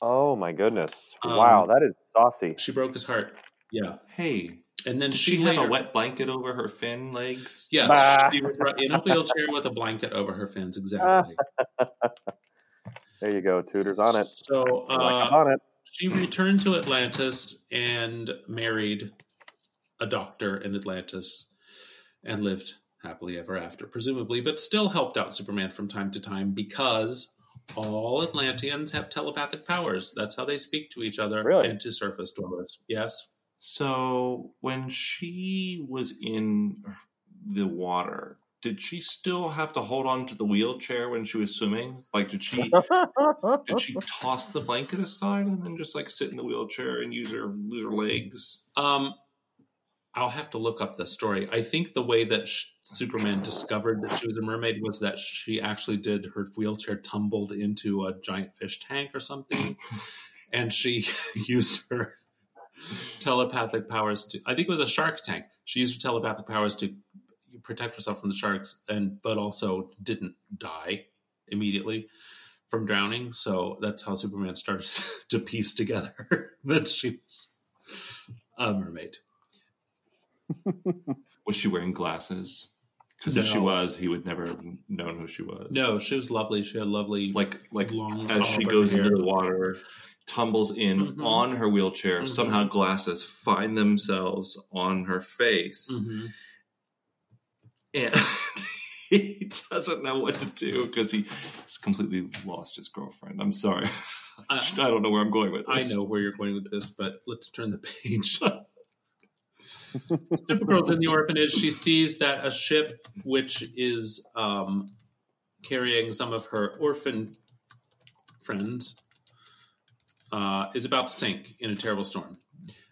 B: Oh my goodness!
A: Um,
B: wow, that is saucy.
A: She broke his heart. Yeah,
C: Hey,
A: and then
C: did
A: she,
C: she have
A: later,
C: a wet blanket over her fin legs?
A: Yes,
B: Bah.
A: she was in a wheelchair with a blanket over her fins. Exactly.
B: There you go. Tutors on it.
A: So uh,
B: I'm on it.
A: she returned to Atlantis and married a doctor in Atlantis and lived happily ever after, presumably, but still helped out Superman from time to time because all Atlanteans have telepathic powers. That's how they speak to each other
B: Really?
A: and to surface dwellers. Yes.
C: So when she was in the water, did she still have to hold on to the wheelchair when she was swimming? Like, did she did she toss the blanket aside and then just like sit in the wheelchair and use her use her legs?
A: Um, I'll have to look up the story. I think the way that sh- Superman discovered that she was a mermaid was that she actually did her wheelchair tumbled into a giant fish tank or something, and she used her telepathic powers to. I think it was a shark tank. She used her telepathic powers to protect herself from the sharks, and but also didn't die immediately from drowning. So that's how Superman starts to piece together that she was a mermaid.
C: Was she wearing glasses? Because if she was, he would never have known who she was.
A: No, she was lovely. She had lovely,
C: like like
A: long
C: as she goes
A: hair.
C: into the water, tumbles in
A: Mhm.
C: on her wheelchair.
A: Mhm.
C: Somehow glasses find themselves on her face,
A: Mhm.
C: And he doesn't know what to do because he's completely lost his girlfriend. I'm sorry, I
A: I,
C: don't know where I'm going with this.
A: I know where you're going with this, but let's turn the page. Supergirl's in the orphanage. She sees that a ship, which is um, carrying some of her orphan friends, uh, is about to sink in a terrible storm.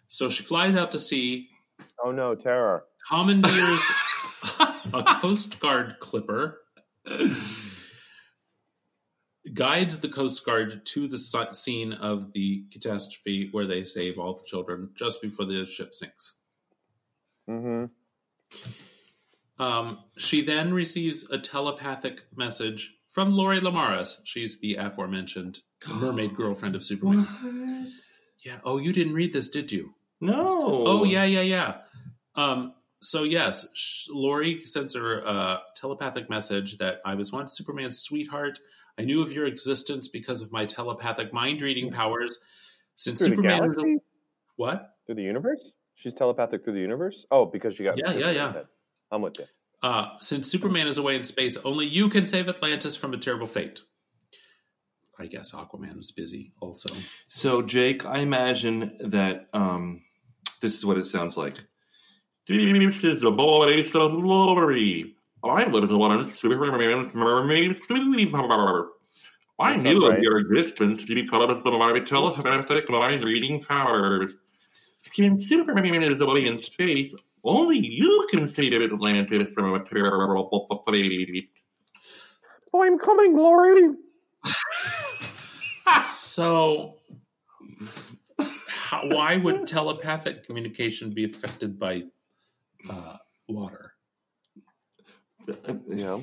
A: So she flies out to sea,
B: Oh no, terror.
A: commandeers a Coast Guard clipper, guides the Coast Guard to the scene of the catastrophe where they save all the children just before the ship sinks.
B: hmm
A: Um, she then receives a telepathic message from Lori Lemaris. She's the aforementioned mermaid girlfriend of Superman.
C: What?
A: Yeah. Oh, you didn't read this, did you?
C: No.
A: Oh yeah, yeah, yeah. Um, so yes, sh- Lori sends her a telepathic message that I was once Superman's sweetheart. I knew of your existence because of my telepathic mind reading powers. Since
B: Through the
A: Superman is a,
B: galaxy?
A: what?
B: Through the universe? She's telepathic through the universe? Oh, because she got.
A: Yeah, yeah, yeah.
B: I'm with you.
A: Uh, since Superman is away in space, only you can save Atlantis from a terrible fate. I guess Aquaman was busy also.
C: So, Jake, I imagine that um, this is what it sounds like. This is the voice of Lori. I was one Superman's mermaid sweetheart. I
B: That
C: knew
B: sounds
C: of
B: right.
C: your existence because of my telepathic mind reading powers. Since Superman is away in space, only you can save Atlantis from a terrible fate.
E: Oh, I'm coming, Glory.
A: So, how, why would telepathic communication be affected by uh, water?
B: Yeah.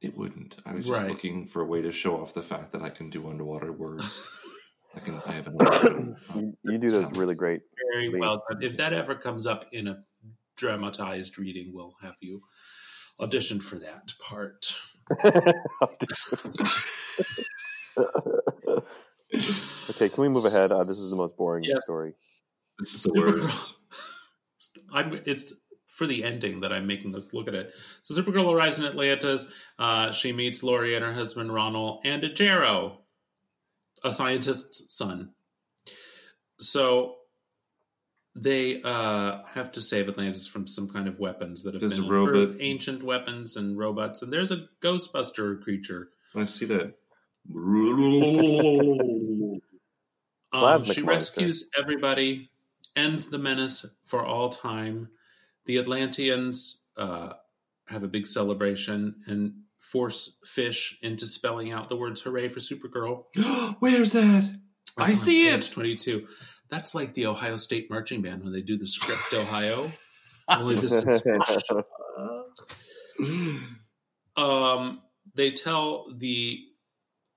C: It wouldn't. I was just
A: Right.
C: looking for a way to show off the fact that I can do underwater words. I can. I have an.
B: you, you do those really great.
A: Very
B: Please.
A: well done. If that ever comes up in a dramatized reading, we'll have you audition for that part.
B: okay, can we move ahead? Uh, this is the most boring
A: Yes.
B: story.
C: This is the worst.
A: I'm, it's for the ending that I'm making us look at it. So Supergirl arrives in Atlantis. Uh, she meets Lori and her husband Ronald and a Jarrow, a scientist's son. So they uh, have to save Atlantis from some kind of weapons that have
C: There's
A: been
C: a
A: unearthed,
C: robot.
A: ancient weapons and robots. And there's a Ghostbuster creature.
C: I see that.
A: Um, she
B: monster.
A: rescues everybody, ends the menace for all time. The Atlanteans uh, have a big celebration and force Fish into spelling out the words "Hooray for Supergirl."
F: Where's that? I
A: That's on
F: see it.
A: Twenty-two. That's like the Ohio State marching band when they do the script Ohio. Only this is um, they tell the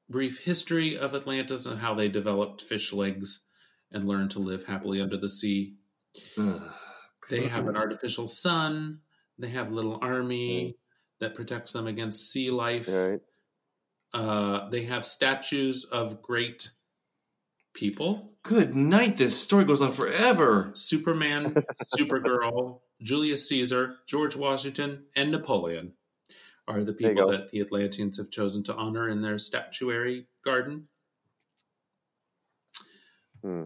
A: brief history of Atlantis and how they developed fish legs and learn to live happily under the sea. They have an artificial sun. They have a little army that protects them against sea life.
B: right.
A: Uh, they have statues of great people
F: Good night. This story goes on forever.
A: Superman, Supergirl, Julius Caesar, George Washington, and Napoleon are the people that the Atlanteans have chosen to honor in their statuary garden.
B: Hmm.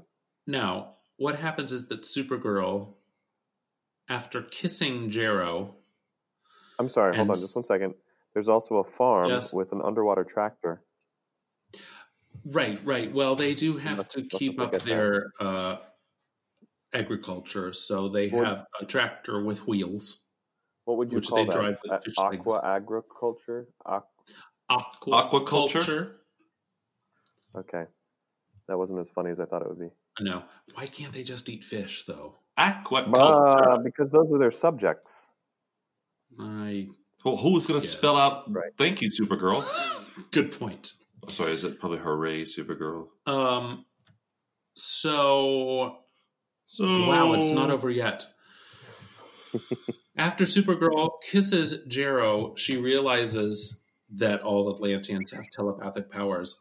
A: Now, what happens is that Supergirl, after kissing Jarrow,
B: I'm sorry. Hold on, just one second. There's also a farm
A: Yes.
B: with an underwater tractor.
A: right, right. Well, they do have
B: Must-
A: to keep up their uh, agriculture, so they
B: What-
A: have a tractor with wheels.
B: What would you
A: Which
B: call
A: they
B: that?
A: drive with
B: A-
A: fish
B: aqua
A: legs.
B: agriculture. Aqu-
A: Aquaculture.
B: okay, that wasn't as funny as I thought it would be.
A: No. Why can't they just eat fish, though?
F: Aquaculture.
B: Uh, because those are their subjects.
A: I.
F: Well, who's going to
A: Yes.
F: spell out
B: Right.
F: "Thank you, Supergirl"?
A: Good point.
F: Sorry, is it probably "Hooray, Supergirl"?
A: Um. So
F: So
A: wow, it's not over yet. After Supergirl kisses Jarrow, she realizes that all Atlanteans have telepathic powers.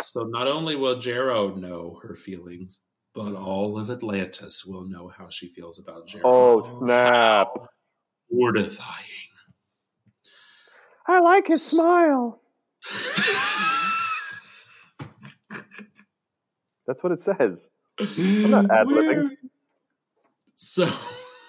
A: So not only will Jarrow know her feelings, but all of Atlantis will know how she feels about Jarrow.
B: Oh, oh snap!
A: Mortifying.
E: I like his smile.
B: That's what it says. I'm not ad libbing.
A: So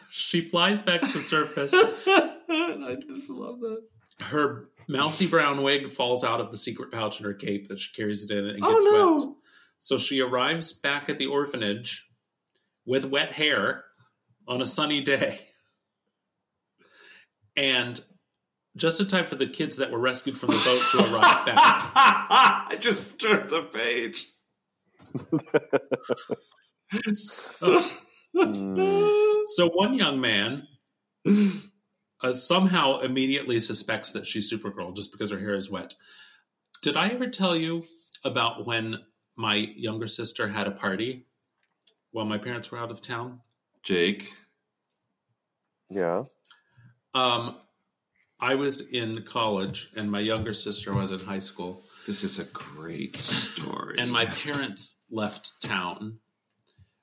A: she flies back to the surface.
F: I just love that.
A: Her mousy brown wig falls out of the secret pouch in her cape that she carries it in and oh, gets
F: Oh, no.
A: wet. So she arrives back at the orphanage with wet hair on a sunny day. And just in time for the kids that were rescued from the boat to arrive back.
F: I just turned the page.
A: So, so one young man uh, somehow immediately suspects that she's Supergirl just because her hair is wet. Did I ever tell you about when my younger sister had a party while my parents were out of town?
F: Jake.
B: Yeah.
A: Um, I was in college and my younger sister was in high school,
F: This is a great story.
A: and my parents left town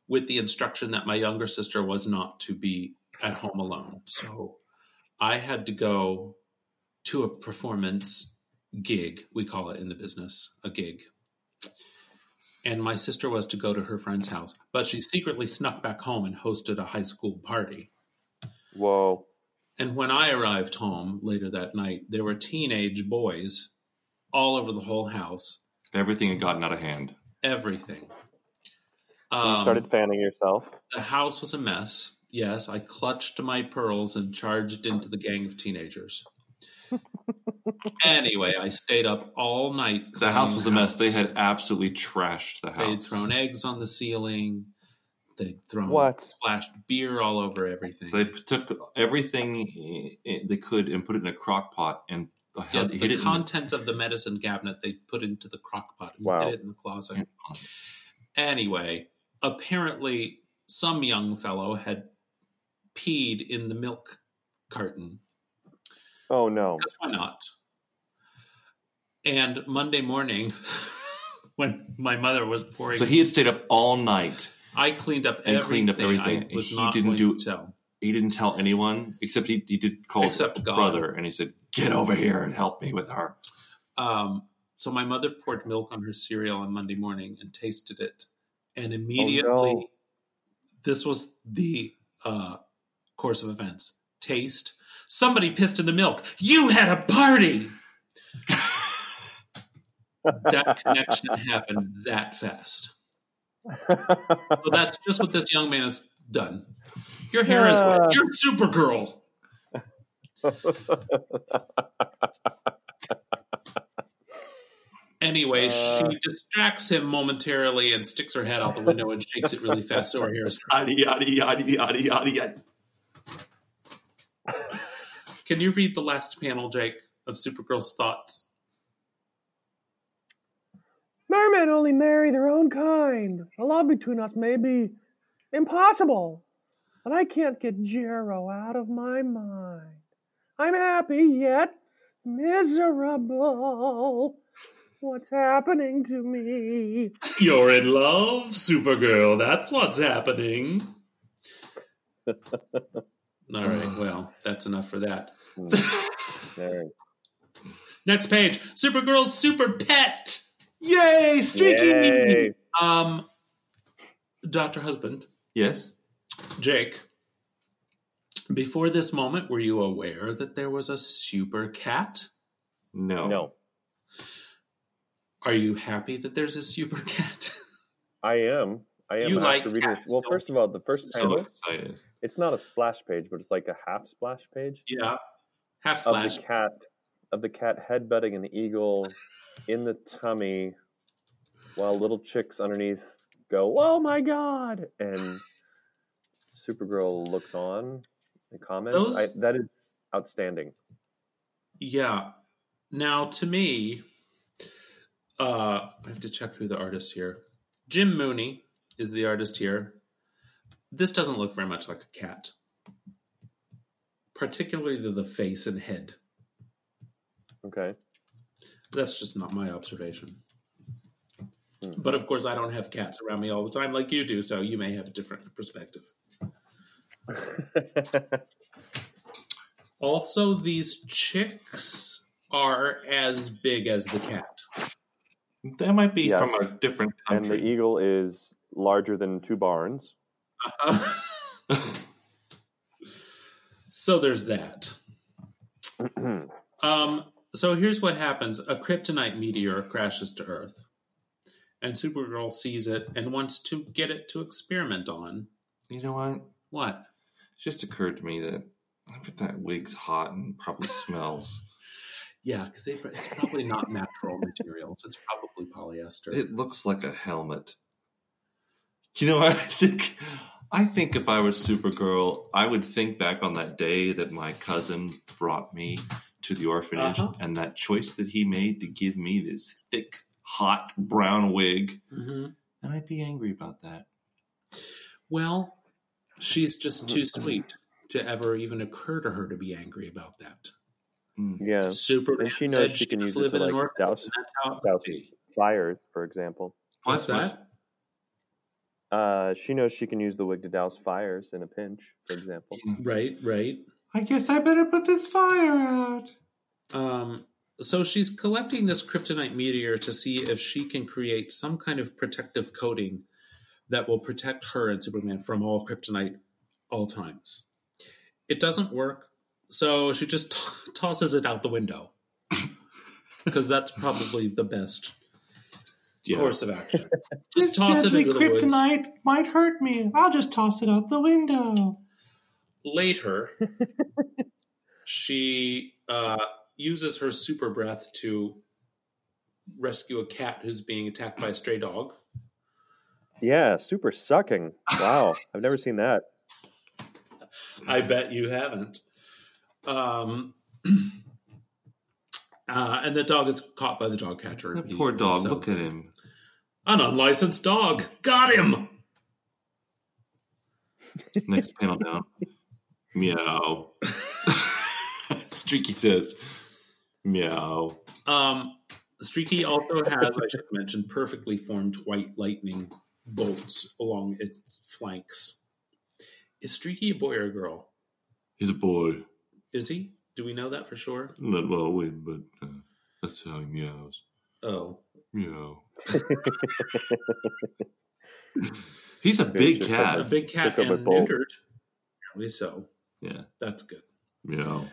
A: with the instruction that my younger sister was not to be at home alone. So I had to go to a performance gig, we call it in the business, a gig. And my sister was to go to her friend's house, but she secretly snuck back home and hosted a high school party.
B: Whoa.
A: And when I arrived home later that night, there were teenage boys all over the whole house,
F: Everything had gotten out of hand.
A: everything.
B: you
A: Um,
B: started fanning yourself.
A: the house was a mess. Yes, I clutched my pearls and charged into the gang of teenagers. anyway, I stayed up all night.
F: The house was
A: the
F: a mess. They had absolutely trashed the house.
A: They'd thrown eggs on the ceiling. They'd thrown
B: What?
A: splashed beer all over everything.
F: They took everything i- i- they could and put it in a crock pot and
A: yes,
F: hid
A: the
F: it in
A: contents of the medicine cabinet they put into the crock pot and
B: Wow.
A: hid it in the closet. Anyway, apparently some young fellow had peed in the milk carton.
B: Oh no.
A: Why not? And Monday morning, when my mother was pouring,
F: So he had stayed up all night.
A: I cleaned up
F: and
A: everything.
F: cleaned up everything.
A: I was
F: He
A: not
F: didn't do-
A: to tell.
F: He didn't tell anyone except he, he did call
A: Except
F: his
A: God.
F: brother and he said, "Get over here and help me with her."
A: Um, so my mother poured milk on her cereal on Monday morning and tasted it, and immediately,
B: no.
A: this was the uh, course of events. Taste. Somebody pissed in the milk. You had a party. that connection happened that fast. So that's just what this young man has done. Your hair is wet. You're Supergirl. Anyway, she distracts him momentarily and sticks her head out the window and shakes it really fast so her hair is
C: yada yada yada yada yada.
A: Can you read the last panel, Jake, of Supergirl's thoughts?
E: Mermen only marry their own kind. The love between us may be impossible, but I can't get Jerro out of my mind. I'm happy yet miserable. What's happening to me?
A: You're in love, Supergirl. That's what's happening. All right, well, that's enough for that.
B: There.
A: Next page Supergirl's super pet.
C: Yay, streaky!
B: Yay.
A: Um, Dr. Husband,
C: Yes.
A: Jake, before this moment, were you aware that there was a super cat?
C: No.
B: No,
A: Are you happy that there's a super cat?
B: I am. I am
A: You
B: after
A: like
B: reading
A: cats.
B: Well,
A: don't
B: first of all, the first
C: So
B: panel,
C: excited.
B: it's not a splash page, but it's like a half splash page
A: yeah. Half
B: of the cat of the cat headbutting an eagle in the tummy while little chicks underneath go, "Oh my god!" and Supergirl looks on and comments.
A: Those-
B: I, that is outstanding.
A: Yeah. Now, to me, uh, I have to check who the artist here. Jim Mooney is the artist here. This doesn't look very much like a cat, particularly the, the face and head.
B: Okay.
A: That's just not my observation. Hmm. But of course, I don't have cats around me all the time like you do, so you may have a different perspective. Also, these chicks are as big as the cat.
C: That might be
B: Yes.
C: from a different country.
B: and the eagle is larger than two barns.
A: so there's that. Um, so here's what happens: a kryptonite meteor crashes to Earth, and Supergirl sees it and wants to get it to experiment on.
C: you know what?
A: What?
C: It just occurred to me that I bet that wig's hot and probably smells.
A: Yeah, because it's probably not natural materials. It's probably polyester.
C: It looks like a helmet. You know, what I think I think if I was Supergirl, I would think back on that day that my cousin brought me to the orphanage
A: Uh-huh.
C: and that choice that he made to give me this thick, hot brown wig,
A: hmm
C: and I'd be angry about that.
A: Well, she's just too sweet to ever even occur to her to be angry about that.
C: Mm.
B: Yeah.
A: Superman
B: And she knows she
A: she
B: can
A: must
B: use it
A: live
B: to,
A: in an
B: like,
A: orphanage,
B: douse-
A: and that's how it
B: douse- Fires, for example.
A: What's
C: What?
A: that?
B: Uh, she knows she can use the wig to douse fires in a pinch, for example.
A: Right, right.
C: I guess I better put this fire out.
A: Um, so she's collecting this kryptonite meteor to see if she can create some kind of protective coating that will protect her and Superman from all kryptonite all times. It doesn't work, so she just t- tosses it out the window because that's probably the best
C: Yeah.
A: course of action. Just toss it into the woods.
C: might hurt me. I'll just toss it out the window.
A: Later, she uh, uses her super breath to rescue a cat who's being attacked by a stray dog.
B: Yeah, super sucking. Wow, I've never seen that.
A: I bet you haven't. Um, uh, and the dog is caught by the dog catcher.
C: That poor dog.
A: so-
C: Look at him.
A: An unlicensed dog. Got him.
C: Next panel down. Meow. Streaky says, meow.
A: Um, Streaky also has, I should mention, perfectly formed white lightning bolts along its flanks. Is Streaky a boy or a girl?
C: He's a boy.
A: Is he? Do we know that for sure?
C: Not well, wait, but uh, that's how he meows.
A: Oh,
C: Meow. He's a big
B: just
A: a big cat and
B: bolt.
A: neutered. Apparently so.
C: Yeah.
A: That's good.
C: Meow.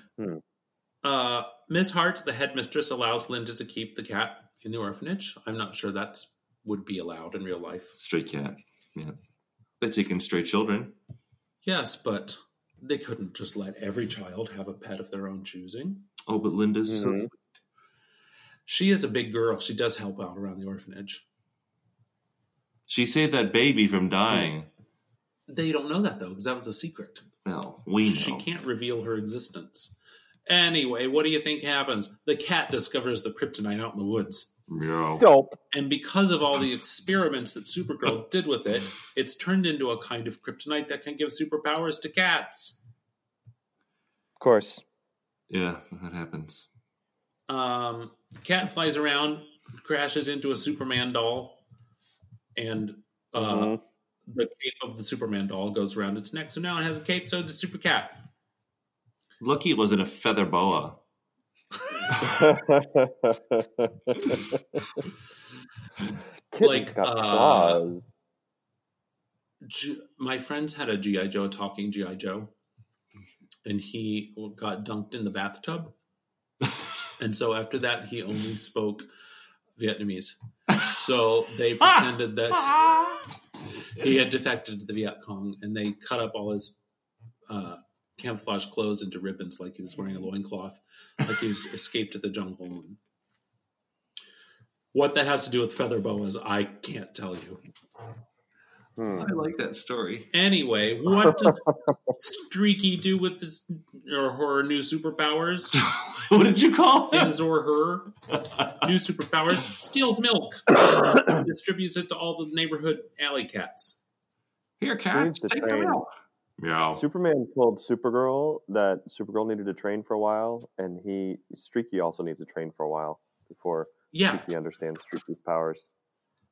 A: Uh, Miss Hart, the headmistress, allows Linda to keep the cat in the orphanage. I'm not sure that's would be allowed in real life.
C: Stray cat. Yeah. They're taking stray children.
A: Yes, but they couldn't just let every child have a pet of their own choosing.
C: Oh, but Linda's
B: Mhm.
C: so
A: She is a big girl. She does help out around the orphanage.
C: She saved that baby from dying.
A: They don't know that though, because that was a secret.
C: Well, we know.
A: She can't reveal her existence. Anyway, what do you think happens? The cat discovers the kryptonite out in the woods.
C: Meow.
E: Dope.
A: And because of all the experiments that Supergirl did with it, it's turned into a kind of kryptonite that can give superpowers to cats.
B: Of course.
C: Yeah, that happens.
A: Um, cat flies around, crashes into a Superman doll, and uh,
B: Mhm.
A: the cape of the Superman doll goes around its neck. So now it has a cape, so it's a super cat.
C: Lucky it wasn't a feather boa.
A: Like, uh. G- my friends had a GI Joe talking GI Joe, and he got dunked in the bathtub, and so after that he only spoke Vietnamese. So they pretended that he had defected to the Viet Cong, and they cut up all his uh, camouflage clothes into ribbons, like he was wearing a loincloth, like he's escaped to the jungle. And what that has to do with feather boas, I can't tell you.
B: Hmm.
C: I like that story.
A: Anyway, what does Streaky do with this or her new superpowers?
C: what did you call it?
A: His or her new superpowers? Steals milk, distributes it to all the neighborhood alley cats.
C: Here,
B: She
C: cat.
B: needs
C: Take the
B: train.
C: milk. Meow.
B: Superman told Supergirl that Supergirl needed to train for a while, and he Streaky also needs to train for a while before
A: Yeah,
B: Streaky understands Streaky's powers.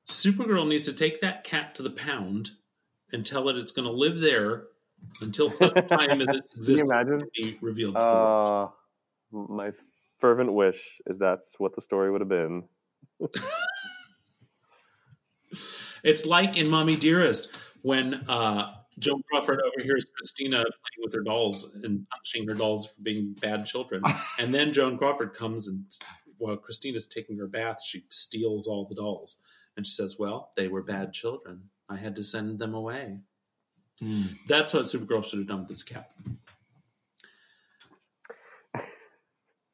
A: Supergirl needs to take that cat to the pound and tell it it's going to live there until such time as its existence can be revealed to the world.
B: Uh, my fervent wish is that's what the story would have been.
A: It's like in Mommy Dearest when uh, Joan Crawford overhears Christina playing with her dolls and punishing her dolls for being bad children. and then Joan Crawford comes and while Christina's taking her bath, she steals all the dolls. And she says, Well, they were bad children. I had to send them away.
C: Hmm.
A: That's what Supergirl should have done with this cat.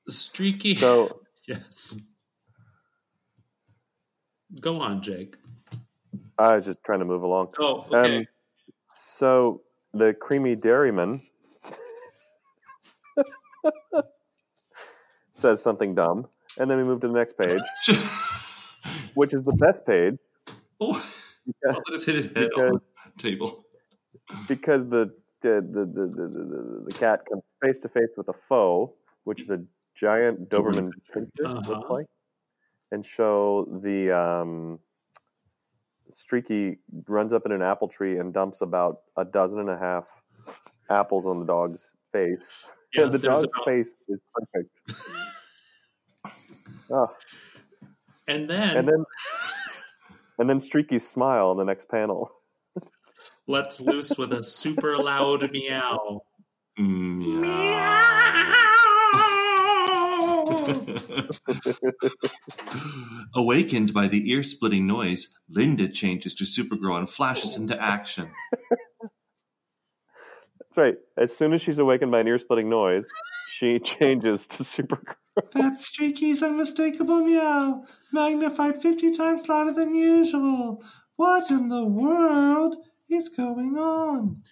A: Streaky.
B: So
A: yes. Go on, Jake.
B: I was just trying to move along.
A: Oh, okay.
B: Um, so the creamy dairyman says something dumb, and then we move to the next page, which is the best page
C: oh,
B: because,
C: I'll just hit his head
B: because,
C: on the table.
B: because the, the, the, the, the, the, the cat comes face to face with a foe, which is a giant Doberman pinscher,
A: Uh-huh.
B: looks like, and show the um, Streaky runs up in an apple tree and dumps about a dozen and a half apples on the dog's face.
A: Yeah,
B: the dog's
A: about-
B: face is perfect. oh,
A: And then,
B: and then and then Streaky's smile on the next panel.
A: let's loose with a super loud meow. Mm, meow.
C: Awakened by the ear splitting noise, Linda changes to Supergirl and flashes into action.
B: That's right. As soon as she's awakened by an ear-splitting noise, she changes to Supergirl.
C: That's Streaky's unmistakable meow, magnified 50 times louder than usual. What in the world is going on?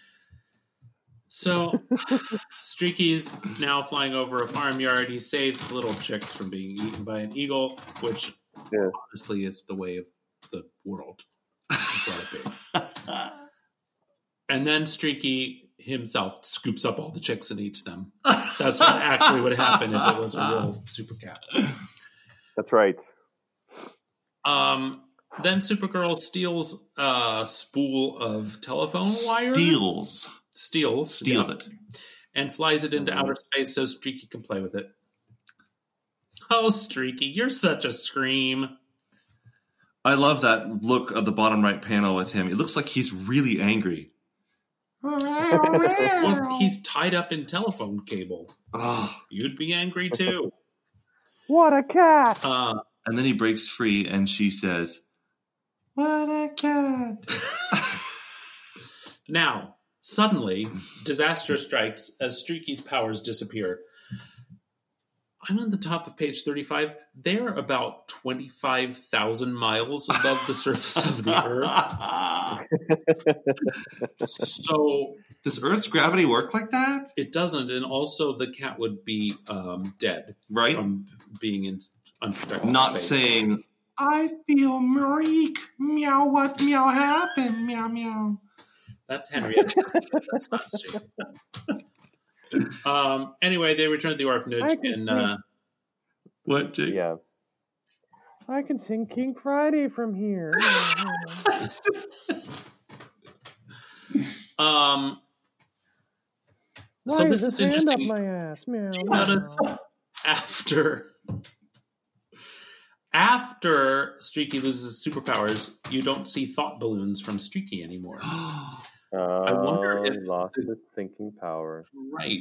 A: So, Streaky's now flying over a farmyard. He saves the little chicks from being eaten by an eagle, which
B: Yeah.
A: honestly is the way of the world. Just let it be. And then Streaky himself scoops up all the chicks and eats them. That's what actually would happen if it was a real super cat.
B: That's right.
A: Um, then Supergirl steals a spool of telephone wire.
C: Steals.
A: Steals.
C: Steals
A: yeah,
C: it.
A: And flies it into outer space so Streaky can play with it. Oh, Streaky, you're such a scream.
C: I love that look of the bottom right panel with him. It looks like he's really angry.
A: Well, he's tied up in telephone cable.
C: Oh,
A: You'd be angry too.
E: What a cat!
A: Uh,
C: and then he breaks free and she says, What a cat!
A: Now, suddenly, disaster strikes as Streaky's powers disappear. I'm on the top of page 35. They're about 25,000 miles above the surface of the Earth. So
C: Does Earth's gravity work like that?
A: it doesn't. And also, the cat would be um, dead
C: Right?
A: from being in unprotected
C: Not
A: space.
C: saying I feel meek. Meow. What meow happened? Meow meow.
A: That's Henriette. That's not Stu. Um, anyway, they return to the orphanage, and uh,
C: What, Jake?
B: Yeah.
E: I can sing King Friday from here.
A: um,
E: Why
A: So
E: is
A: this
E: this
A: is
E: hand up
A: interesting.
E: my ass? Meow.
A: Did you
E: meow.
A: notice after after Streaky loses his superpowers, you don't see thought balloons from Streaky anymore.
B: Uh,
A: wonder if- he
B: lost his thinking power.
A: right.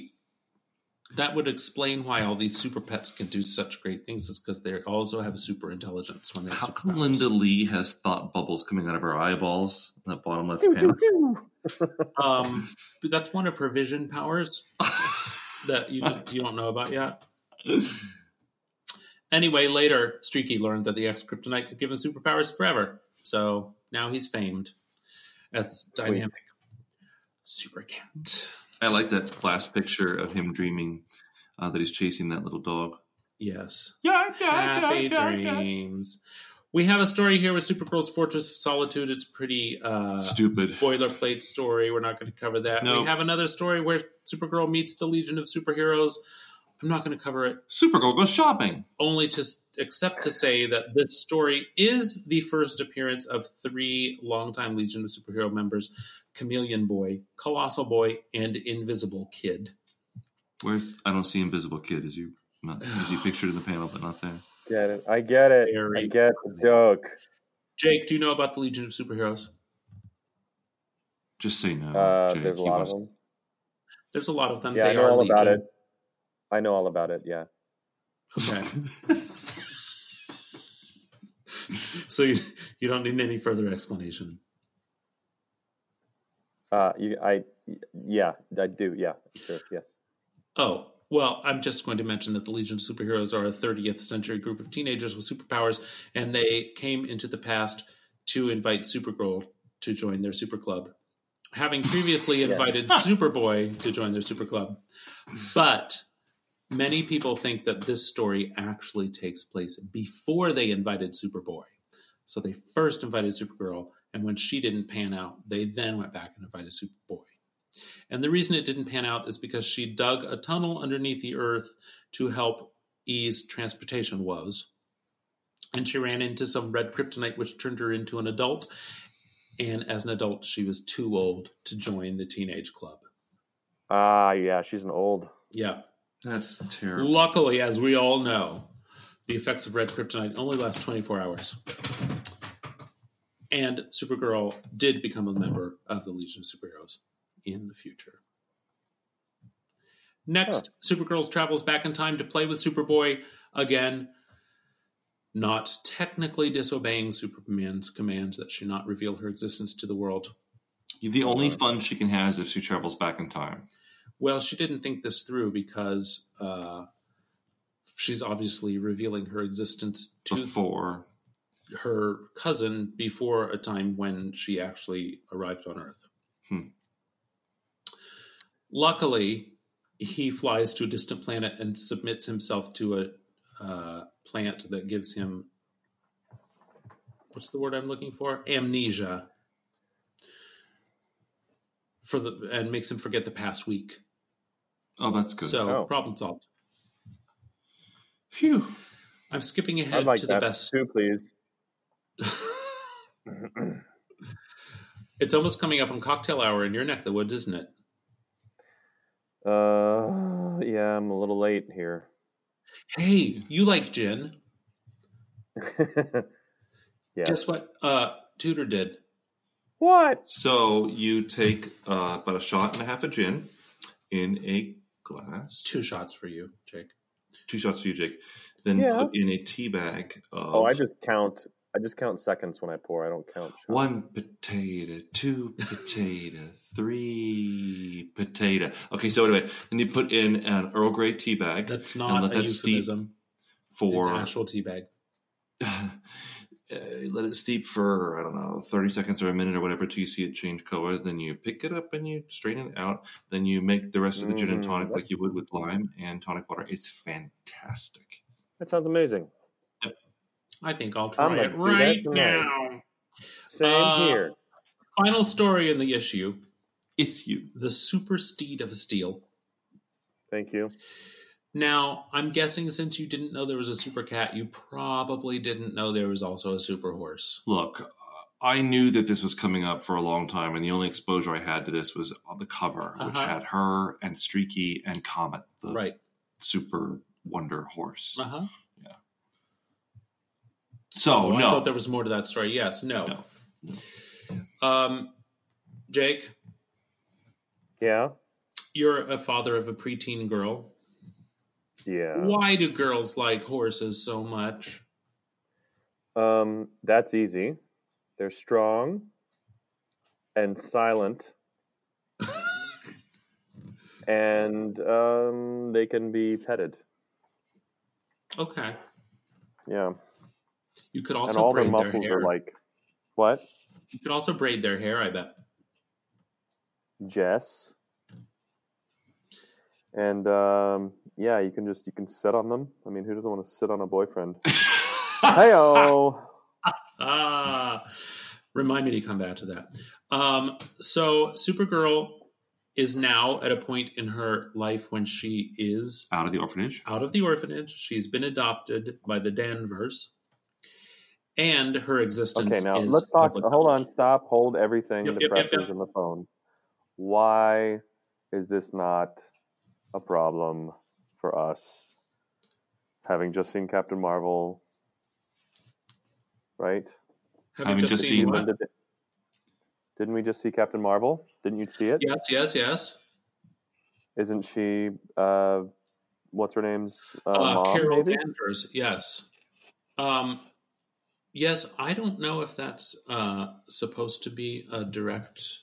A: That would explain why all these super pets can do such great things. Is because they also have a super intelligence when they
C: How come. Linda Lee has thought bubbles coming out of her eyeballs? in That bottom left panel.
E: doo, doo.
A: Um, but that's one of her vision powers that you you don't know about yet. Anyway, later, Streaky learned that the ex kryptonite could give him superpowers forever. So now he's famed as dynamic super cat.
C: I like that last picture of him dreaming uh, that he's chasing that little dog.
A: Yes.
C: Yeah, yeah,
A: Happy dreams. We have a story here with Supergirl's Fortress of Solitude. It's pretty uh,
C: Stupid.
A: boilerplate story. We're not going to cover that.
C: No.
A: We have another story where Supergirl meets the Legion of Superheroes. I'm not going to cover it.
C: Supergirl goes shopping.
A: only to except to say that this story is the first appearance of three longtime Legion of Superhero members: Chameleon Boy, Colossal Boy, and Invisible Kid.
C: Where's I don't see Invisible Kid. Is you not is he pictured in the panel but not there?
B: Get it? I get it.
A: Very
B: I get the joke.
A: Jake, do you know about the Legion of Superheroes?
C: Just say no.
B: Uh,
C: Jake.
B: there's a lot of them.
A: There's a lot of them.
B: Yeah, I know
A: are
B: all about it. I know all about it. Yeah.
A: Okay. so you, you don't need any further explanation.
B: Uh, you, I, yeah, I do. Yeah, sure. Yes.
A: Oh, well, I'm just going to mention that the Legion of Superheroes are a 30th century group of teenagers with superpowers, and they came into the past to invite Supergirl to join their super club, having previously invited Superboy to join their super club. But many people think that this story actually takes place before they invited Superboy. So they first invited Supergirl, and when she didn't pan out, they then went back and invited Superboy. And the reason it didn't pan out is because she dug a tunnel underneath the earth to help ease transportation woes. And she ran into some red kryptonite, which turned her into an adult. And as an adult, she was too old to join the teenage club.
B: Ah, yeah, she's an old.
A: Yeah.
C: That's terrible.
A: Luckily, as we all know, the effects of red kryptonite only last 24 hours. And Supergirl did become a member of the Legion of Superheroes in the future. Next, Supergirl travels back in time to play with Superboy again, not technically disobeying Superman's commands that she not reveal her existence to the world.
C: The only fun she can have is if she travels back in time.
A: Well, she didn't think this through because uh, she's obviously revealing her existence to
C: Before
A: her cousin before a time when she actually arrived on Earth.
C: Hmm.
A: Luckily, he flies to a distant planet and submits himself to a uh, plant that gives him what's the word I'm looking for? Amnesia. For the and makes him forget the past week.
C: Oh, that's good.
A: So
B: Oh.
A: problem solved.
C: Phew.
A: I'm skipping ahead
B: like
A: to the best.
B: too, please.
A: it's almost coming up on cocktail hour in your neck of the woods, isn't it?
B: Uh, yeah, I'm a little late here.
A: Hey, you like gin?
B: yeah.
A: Guess what? Uh, Tudor did.
E: What?
C: So you take uh, about a shot and a half of gin in a glass.
A: Two shots for you, Jake.
C: Two shots for you, Jake. Then
E: Yeah.
C: put in a tea bag of
B: oh, I just count I just count seconds when I pour. I don't count. shots.
F: One potato, two potato, three potato. Okay, so anyway, then you put in an Earl Grey tea bag.
A: That's
F: and
A: not
F: let
A: a
F: that steep
A: euphemism.
F: for
A: It's an actual tea bag.
F: uh, let it steep for I don't know thirty seconds or a minute or whatever till you see it change color. Then you pick it up and you strain it out. Then you make the rest of the gin and
B: Mm,
F: tonic like you would with lime and tonic water. It's fantastic.
B: That sounds amazing.
A: I think I'll try it right now.
B: Same
A: Uh,
B: here.
A: Final story in the issue:
F: Issue.
A: the super steed of steel.
B: Thank you.
A: Now, I'm guessing since you didn't know there was a super cat, you probably didn't know there was also a super horse.
F: Look, I knew that this was coming up for a long time, and the only exposure I had to this was on the cover, which
A: Uh-huh.
F: had her and Streaky and Comet, the
A: Right.
F: super wonder horse.
A: Uh huh. Yeah.
F: So
A: Oh, I
F: no,
A: thought there was more to that story. Yes. No.
F: No.
A: Um, Jake,
B: Yeah.
A: you're a father of a preteen girl.
B: Yeah.
A: Why do girls like horses so much?
B: Um, that's easy. They're strong and silent, and um, they can be petted.
A: Okay.
B: Yeah,
A: You could
B: and
A: also
B: all their
A: braid their
B: muscles
A: hair.
B: are like what?
A: you could also braid their hair. I bet.
B: Jess. And um, yeah, you can just you can sit on them. I mean, who doesn't want to sit on a boyfriend? Heyo.
A: Ah, remind me to come back to that. Um, so Supergirl is now at a point in her life when she is
F: out of the orphanage.
A: out of the orphanage. She's been adopted by the Danvers, and her existence.
B: Okay, now
A: is
B: let's talk. Hold
A: knowledge.
B: on, stop, hold everything.
A: Yep,
B: the
A: yep, yep,
B: pressers
A: yep.
B: and the phone. Why is this not a problem for us? Having just seen Captain Marvel, right?
F: Having
A: just
F: just
A: seen
F: seen
A: what?
B: Didn't we just see Captain Marvel? Didn't you see it?
A: Yes, yes, yes.
B: Isn't she? Uh, what's her name's uh,
A: Uh,
B: mom?
A: Carol
B: maybe?
A: Danvers. Yes. Um, yes, I don't know if that's uh, supposed to be a direct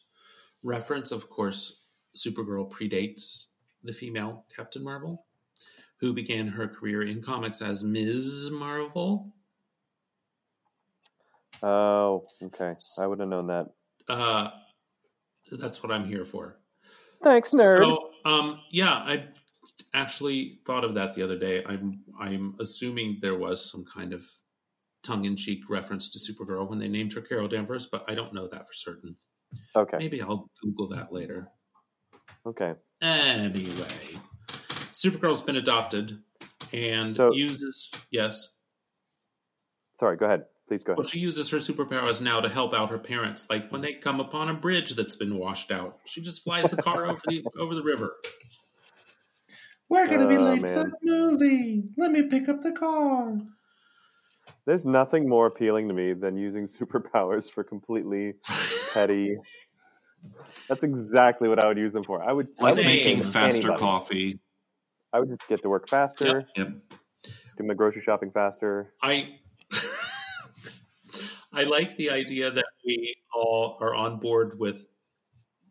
A: reference. Of course, Supergirl predates the female Captain Marvel, who began her career in comics as Ms. Marvel.
B: Oh, okay. I would have known that.
A: Uh, that's what I'm here for.
B: Thanks, nerd.
A: So, um, yeah, I actually thought of that the other day. I'm I'm assuming there was some kind of tongue-in-cheek reference to Supergirl when they named her Carol Danvers, but I don't know that for certain.
B: okay.
A: Maybe I'll Google that later.
B: Okay.
A: Anyway, Supergirl's been adopted and
B: So-
A: uses yes.
B: Sorry. Go ahead. Please go
A: Well,
B: ahead.
A: she uses her superpowers now to help out her parents. Like when they come upon a bridge that's been washed out, she just flies the car over the over the river.
C: We're gonna be
B: Oh,
C: late for the movie. Let me pick up the car.
B: There's nothing more appealing to me than using superpowers for completely petty. That's exactly what I would use them for. I would I
F: Like making faster
B: anybody.
F: coffee.
B: I would just get to work faster,
F: Yep.
B: do my grocery shopping faster.
A: I I like the idea that we all are on board with.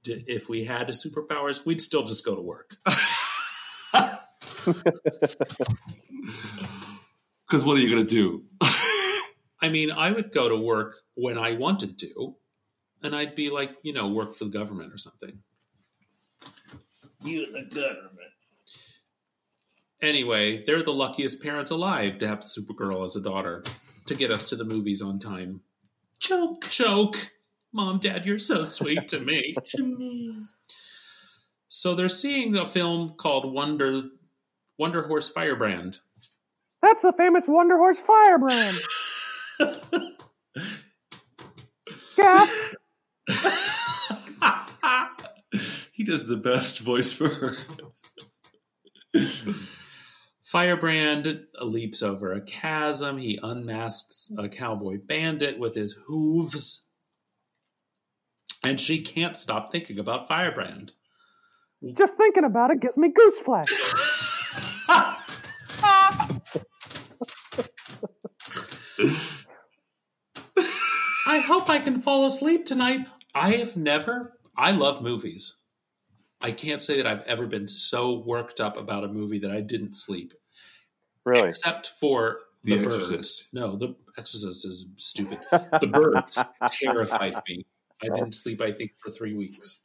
A: d- If we had superpowers, we'd still just go to work.
F: Because what are you gonna do?
A: I mean, I would go to work when I wanted to, and I'd be like, you know, work for the government or something.
C: You the government.
A: Anyway, they're the luckiest parents alive to have Supergirl as a daughter to get us to the movies on time. Choke, choke. Mom, Dad, you're so sweet to me.
C: To me.
A: So they're seeing a film called Wonder Wonder Horse Firebrand.
E: That's the famous Wonder Horse Firebrand. Gaff.
A: he does the best voice for her. Firebrand leaps over a chasm. He unmasks a cowboy bandit with his hooves. And she can't stop thinking about Firebrand.
E: Just thinking about it gives me goose flesh.
A: I hope I can fall asleep tonight. I have never, I love movies. I can't say that I've ever been so worked up about a movie that I didn't sleep.
B: Really?
A: Except for
C: The
A: The, Birds. No, The Exorcist is stupid. The Birds terrified me. I didn't sleep, I think, for three weeks.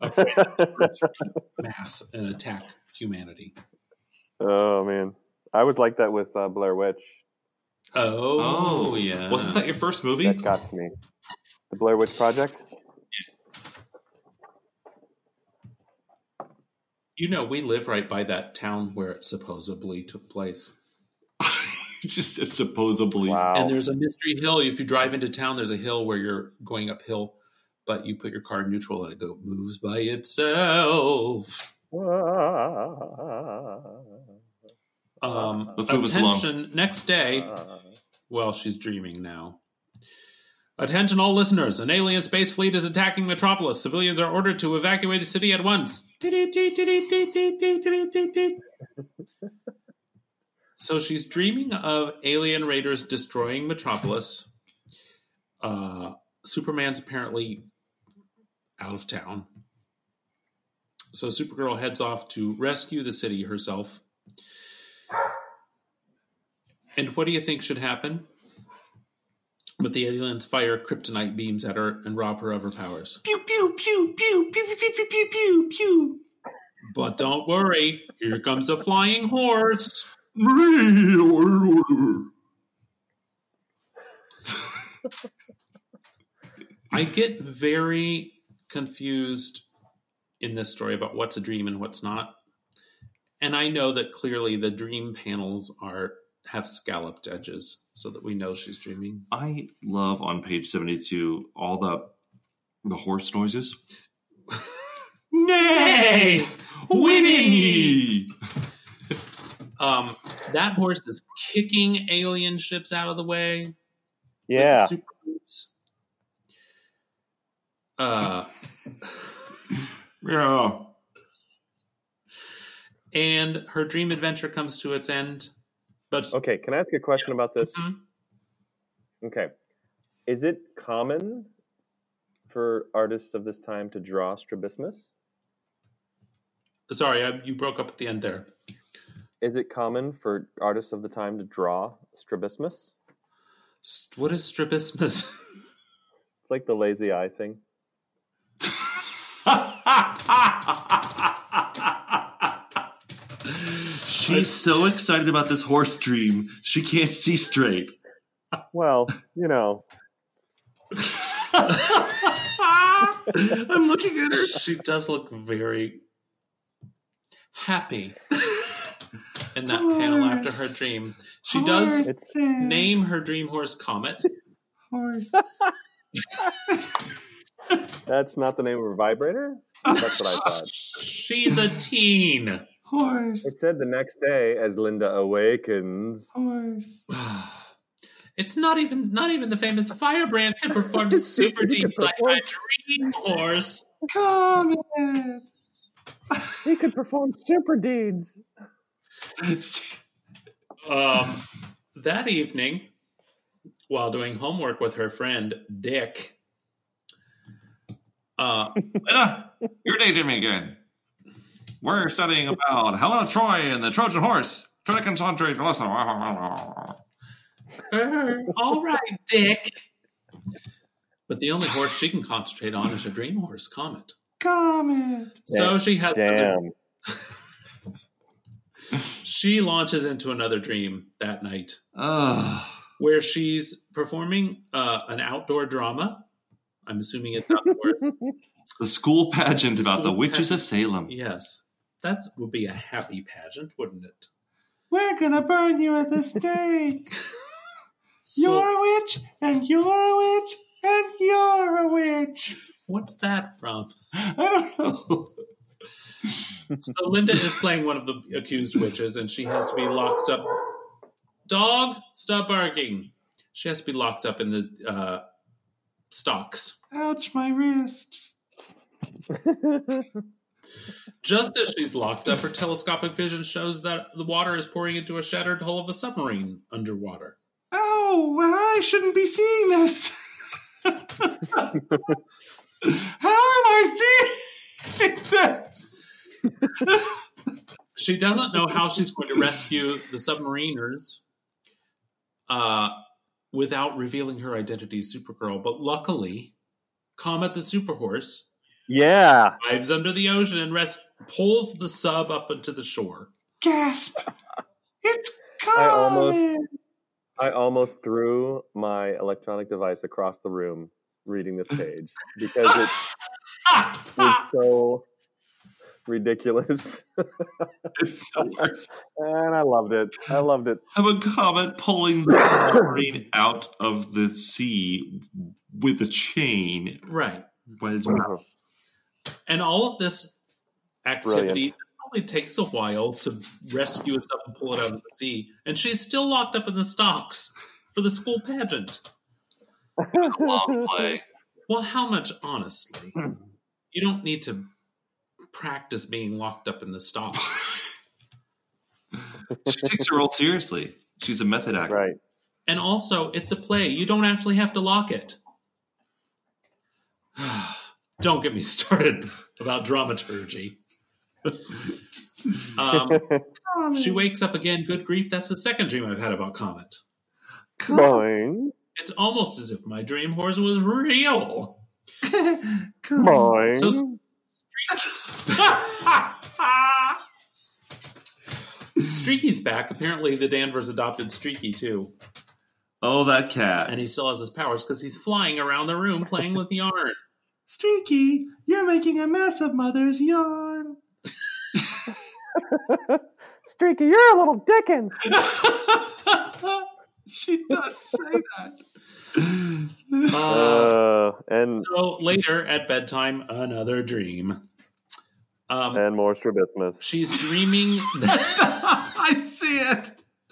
A: Afraid mass and attack humanity.
B: oh man, I was like that with uh, Blair Witch.
A: Oh, Oh, yeah.
C: Wasn't that your first movie?
B: That got to me. The Blair Witch Project.
A: You know, we live right by that town where it supposedly took place.
C: Just said supposedly.
B: Wow.
A: And there's a mystery hill. If you drive into town, there's a hill where you're going uphill, but you put your car in neutral and it go moves by itself. Um,
C: Let's move us along.
A: attention, next day. Well, she's dreaming now. Attention, all listeners. An alien space fleet is attacking Metropolis. Civilians are ordered to evacuate the city at once. So she's dreaming of alien raiders destroying Metropolis. Uh, Superman's apparently out of town. So Supergirl heads off to rescue the city herself. And what do you think should happen? But the aliens fire kryptonite beams at her and rob her of her powers.
C: Pew pew pew pew pew pew pew pew pew pew.
A: But don't worry, here comes a flying horse. I get very confused in this story about what's a dream and what's not. And I know that clearly the dream panels are have scalloped edges so that we know she's dreaming.
C: I love on page seventy-two all the the horse noises.
A: Nay!
C: Winnie!
A: Um, that horse is kicking alien ships out of the way. with
B: yeah.
A: super boots. Uh,
C: Yeah.
A: and her dream adventure comes to its end. But
B: Okay, can I ask you a question about this?
A: Mhm.
B: Okay. Is it common for artists of this time to draw strabismus?
A: sorry, I, you broke up at the end there.
B: Is it common for artists of the time to draw strabismus?
A: What is strabismus?
B: It's like the lazy eye thing.
C: She's so excited about this horse dream, she can't see straight.
B: Well, you know,
C: I'm looking at her.
A: she does look very happy in that panel after her dream. She does
B: it's
A: name her dream horse Comet.
C: horse.
B: that's not the name of a vibrator. That's what I thought.
A: She's a teen.
C: Horse.
B: It said the next day as Linda awakens.
C: Horse.
A: It's not even not even the famous Firebrand can perform super deep like a dream horse.
C: Comet.
E: He could perform super deeds.
A: Um, that evening, while doing homework with her friend Dick, uh,
C: Lena, you're dating me again. We're studying about Helen of Troy and the Trojan horse. Try to concentrate. Listen.
A: "Er, all right, Dick. But the only horse she can concentrate on is her dream horse, Comet.
C: Comet.
A: So she has
B: Damn.
A: she launches into another dream that night
C: Ugh.
A: where she's performing uh, an outdoor drama. I'm assuming it's outdoors.
C: The school pageant about the witches
A: pageant.
C: of Salem.
A: yes, that would be a happy pageant, wouldn't it?
C: We're gonna burn you at the stake.
A: So, you're
C: a witch, and you're a witch, and you're a witch.
A: what's that from?
C: I don't know.
A: So Linda is playing one of the accused witches, and she has to be locked up. Dog, stop barking! She has to be locked up in the uh, stocks.
C: Ouch, my wrists.
A: Just as she's locked up, her telescopic vision shows that the water is pouring into a shattered hull of a submarine underwater.
C: Oh, I shouldn't be seeing this. How am I seeing this?
A: She doesn't know how she's going to rescue the submariners uh, without revealing her identity as Supergirl. But luckily, Comet the Superhorse
B: Yeah.
A: dives under the ocean and res- pulls the sub up into the shore.
C: Gasp! It's
B: I almost-
C: coming!
B: I almost threw my electronic device across the room reading this page because it was so ridiculous.
C: It's the worst.
B: and I loved it. I loved it.
C: Have a comet pulling the submarine out of the sea with a chain.
A: Right.
C: While it's-
A: And all of this activity
B: Brilliant.
A: probably takes a while to rescue us up and pull it out of the sea. And she's still locked up in the stocks for the school pageant.
C: long play.
A: Well, how much, honestly? You don't need to practice being locked up in the stocks.
C: She takes her role seriously. She's a method actor.
B: Right.
A: and also, it's a play. You don't actually have to lock it. don't get me started about dramaturgy. um, she wakes up again. Good grief, that's the second dream I've had about Comet.
B: Boing.
A: It's almost as if my dream horse was real.
B: Boing.
A: So- Streaky's back. Apparently, the Danvers adopted Streaky too,
C: Oh, that cat.
A: and he still has his powers because he's flying around the room playing with yarn.
C: Streaky, you're making a mess of Mother's yarn.
E: Streaky, you're a little Dickens.
C: she does say that.
A: Uh,
B: Uh, and
A: so later at bedtime, another dream. Um,
B: and more strabismus.
A: she's dreaming. That,
C: I see it.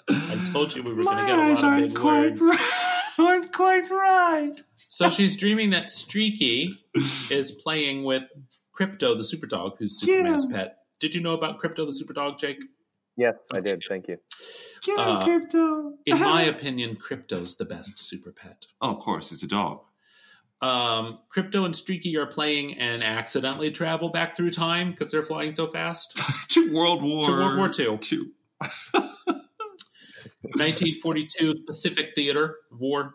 A: I told you we were going to get a
C: eyes
A: lot of big
C: quite
A: words.
C: right. aren't quite right.
A: So she's dreaming that Streaky is playing with Krypto, the super dog, who's Superman's
C: him.
A: pet. Did you know about Krypto, the super dog, Jake?
B: Yes, I did. Thank you.
C: Get him,
A: Uh,
C: Krypto.
A: In my opinion, Krypto's the best super pet.
C: oh, of course, it's a dog.
A: Um, Krypto and Streaky are playing and accidentally travel back through time because they're flying so fast.
C: to World War
A: To World War II.
C: Two.
A: 1942 Pacific Theater War,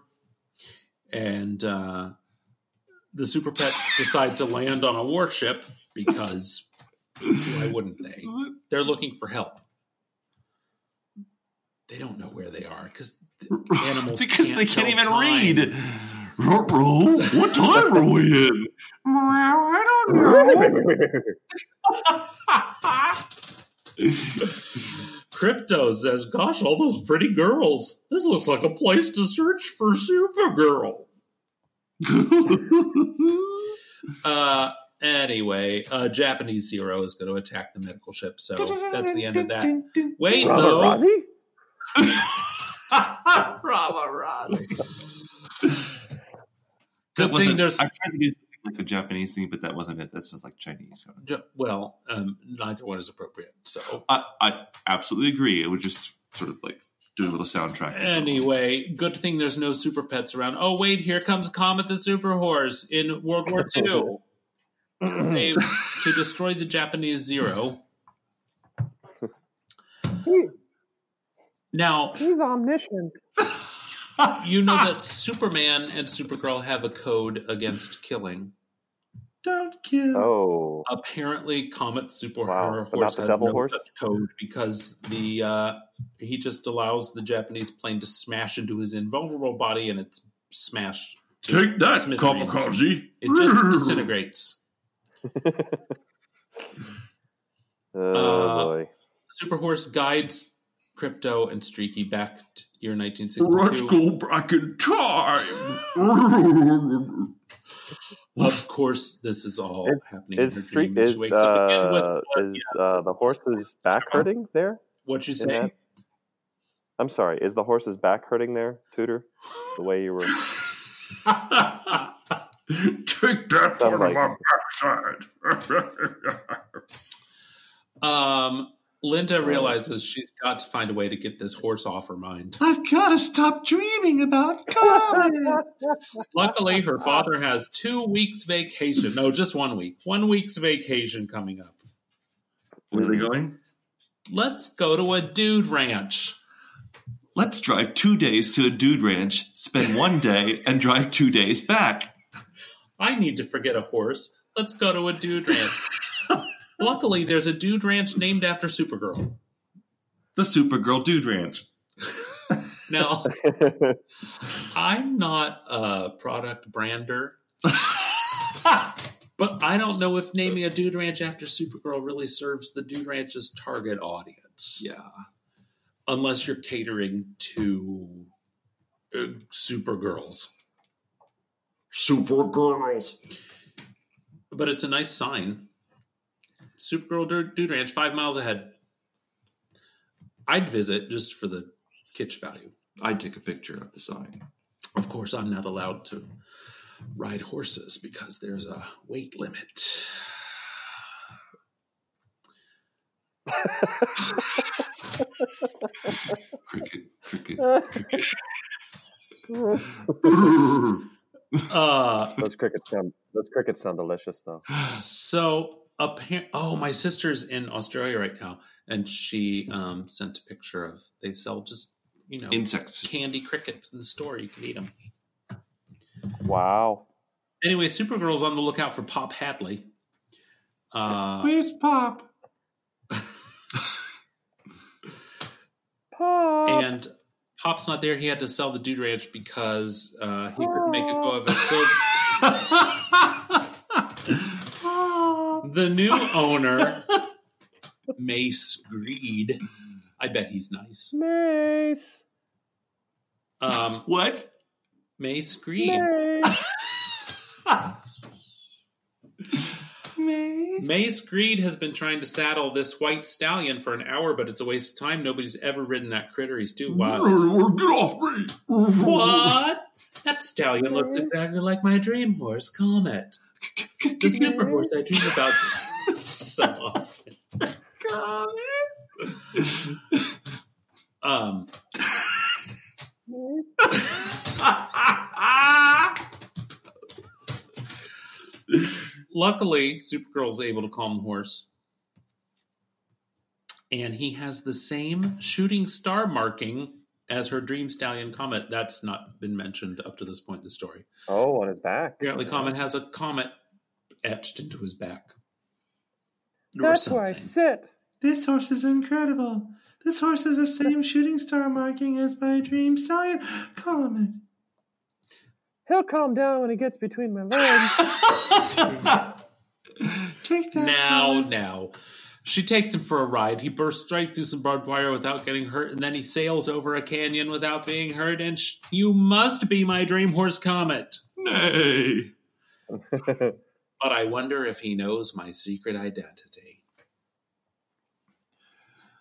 A: and uh, the Super Pets decide to land on a warship because why wouldn't they? They're looking for help. They don't know where they are because animals
C: because
A: can't
C: they can't even
A: time.
C: read. Ruh-roh, what time are we in? I don't
A: Krypto says, "Gosh, all those pretty girls. This looks like a place to search for Supergirl." Uh, anyway, a Japanese Zero is going to attack the medical ship, so that's the end of that. Wait,
E: Robert
A: though.
E: Rossi?
C: Rama Rossi.
A: Good thing there's
C: I tried to do like a Japanese thing, but that wasn't it. That sounds like Chinese.
A: Ju- well, um, neither one is appropriate. So
C: I, I absolutely agree. It would just sort of like do a little soundtrack.
A: anyway, good thing there's no super pets around. Oh wait, here comes Comet the Super Horse in World War II Save- to destroy the Japanese Zero.
E: He,
A: Now
E: he's omniscient.
A: you know that Superman and Supergirl have a code against killing.
C: Don't kill.
B: Oh,
A: Apparently, Comet Super
B: Wow, but
A: Horse has
B: Devil
A: no
B: Horse?
A: such code because the uh, he just allows the Japanese plane to smash into his invulnerable body, and it's smashed. To
G: Take that,
A: smithereens.
G: kamikaze.
A: It just disintegrates.
B: oh
A: Uh,
B: boy.
A: Super Horse guides Krypto and Streaky back to year
G: Let's
A: 1962.
G: go back in time.
A: Of course, this is all
B: Is-
A: happening
B: Is
A: in her dream.
B: is
A: She wakes up again with
B: uh,
A: what,
B: is uh, the horse's back hurting there?
A: what you
B: in
A: say?
B: I'm sorry. Is the horse's back hurting there, Tudor? The way you were.
G: Take that
B: Sounds
G: part
B: like-
G: of my backside.
A: Um, Linda um, realizes she's got to find a way to get this horse off her mind.
C: I've got to stop dreaming about Comet.
A: Luckily, her father has two weeks vacation. No, just one week. One week's vacation coming up.
C: Where are they going?
A: Let's go to a dude ranch.
C: Let's drive two days to a dude ranch, spend one day, and drive two days back.
A: I need to forget a horse. Let's go to a dude ranch. Luckily, there's a dude ranch named after Supergirl.
C: The Supergirl Dude Ranch.
A: Now, I'm not a product brander, but I don't know if naming a dude ranch after Supergirl really serves the dude ranch's target audience.
C: Yeah.
A: Unless you're catering to uh, Supergirls.
C: Supergirls.
A: But it's a nice sign. Supergirl Dude Dude Ranch, five miles ahead. I'd visit just for the kitsch value.
C: I'd take a picture of the sign.
A: Of course, I'm not allowed to ride horses because there's a weight limit.
C: Cricket, cricket, cricket.
A: Uh,
B: Those crickets sound those crickets sound delicious though.
A: so apparent. Oh, my sister's in Australia right now, and she um, sent a picture of they sell just you know
C: Insects.
A: candy crickets in the store. You can eat them.
B: Wow.
A: Anyway, Supergirl's on the lookout for Pop Hadley. Uh,
C: Where's Pop?
E: Pop.
A: and Pop's not there. He had to sell the Dude Ranch because uh, he couldn't make a go of it. So the new owner, Mace Greed, I bet he's nice.
E: Mace.
A: Um,
C: What?
A: Mace Greed.
E: Mace.
A: Mace Greed has been trying to saddle this white stallion for an hour, but it's a waste of time. Nobody's ever ridden that critter. He's too wild.
C: Get off me!
A: What? That stallion looks exactly like my dream horse, Comet. The super horse I dream about so often. Um, luckily, Supergirl's able to calm the horse. And he has the same shooting star marking as her Dream Stallion Comet. That's not been mentioned up to this point in the story.
B: Oh, on his back.
A: Apparently, Comet has a comet etched into his back.
E: That's where I sit.
C: This horse is incredible. This horse has the same shooting star marking as my dream stallion. Comet.
E: He'll calm down when he gets between my legs.
C: Take that.
A: Now,
C: Comet.
A: now. She takes him for a ride. He bursts right through some barbed wire without getting hurt, and then he sails over a canyon without being hurt. And sh- you must be my dream horse comet.
C: Nay.
A: But I wonder if he knows my secret identity.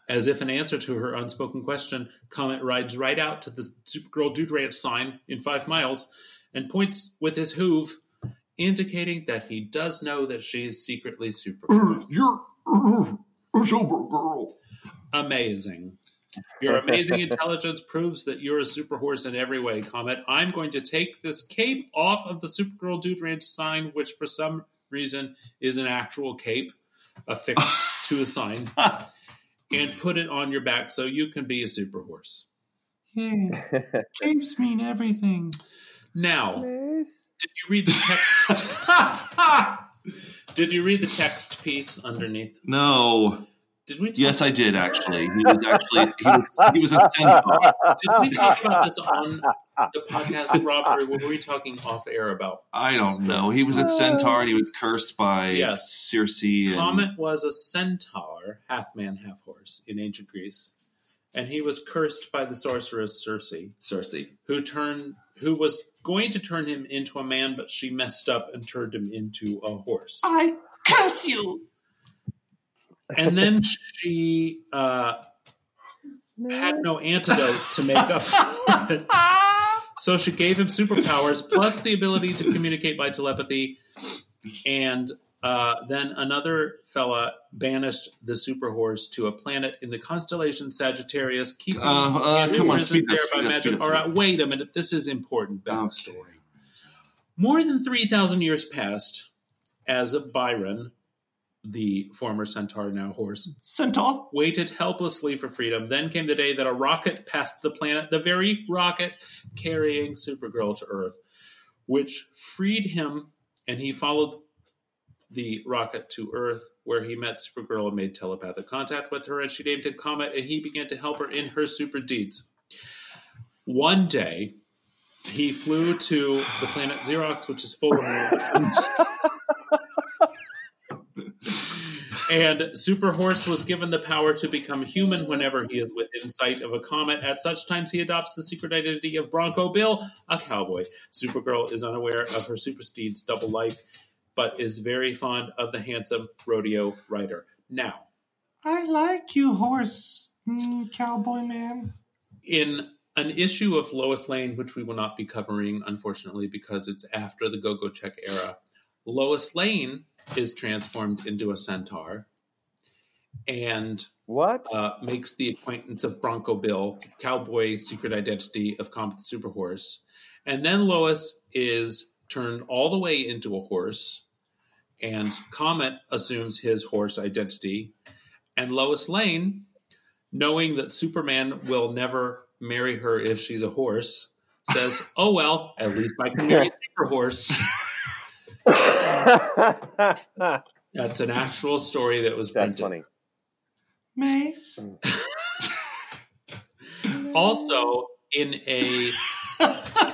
A: As if in answer to her unspoken question, Comet rides right out to the Supergirl Dude Ranch sign in five miles and points with his hoof, indicating that he does know that she is secretly Supergirl.
C: You're a Supergirl.
A: Amazing. Your amazing intelligence proves that you're a super horse in every way, Comet. I'm going to take this cape off of the Supergirl Dude Ranch sign, which for some reason is an actual cape affixed to a sign, and put it on your back so you can be a super horse.
C: Yeah. Capes mean everything.
A: Now,
E: Mace.
A: did you read the text? did you read the text piece underneath?
C: no.
A: Did we? Talk,
C: Yes, I did actually. He was actually he was, he was a centaur.
A: Did we talk about this on the podcast, Rob, What were we talking off air about?
C: I don't know. He was a centaur and he was cursed by
A: Yes.
C: Circe. And,
A: Comet was a centaur, half man, half horse, in ancient Greece, and he was cursed by the sorceress Circe,
C: Circe.
A: who turned, who was going to turn him into a man, but she messed up and turned him into a horse.
C: I curse you.
A: And then she uh, had no antidote to make up for it. So she gave him superpowers plus the ability to communicate by telepathy and Uh, then another fella banished the super horse to a planet in the constellation Sagittarius, keeping
F: Uh, uh, come on, speed
A: there by
F: speed that,
A: magic.
F: that,
A: All right, wait a minute. This is important
F: Okay.
A: backstory. More than 3,000 years passed as Biron, the former centaur, now horse,
F: Centaur.
A: waited helplessly for freedom. Then came the day that a rocket passed the planet, the very rocket carrying Supergirl to Earth, which freed him, and he followed the rocket to Earth, where he met Supergirl and made telepathic contact with her, and she named him Comet, and he began to help her in her super deeds. One day, he flew to the planet Xerox, which is full of mutations. and Super Horse was given the power to become human whenever he is within sight of a comet. At such times, he adopts the secret identity of Bronco Bill, a cowboy. Supergirl is unaware of her super steed's double life, but is very fond of the handsome rodeo rider. Now,
F: I like you, horse mm, cowboy man.
A: in an issue of Lois Lane, which we will not be covering, unfortunately, because it's after the Go Go Check era, Lois Lane is transformed into a centaur and
B: What?
A: uh, makes the acquaintance of Bronco Bill, cowboy secret identity of Comet the Super Horse. And then Lois is turned all the way into a horse, and Comet assumes his horse identity. And Lois Lane, knowing that Superman will never marry her if she's a horse, says, Oh, well, at least I can marry Super Horse. That's an actual story that was
B: That's
A: printed.
B: funny.
F: Mace.
A: Also, in a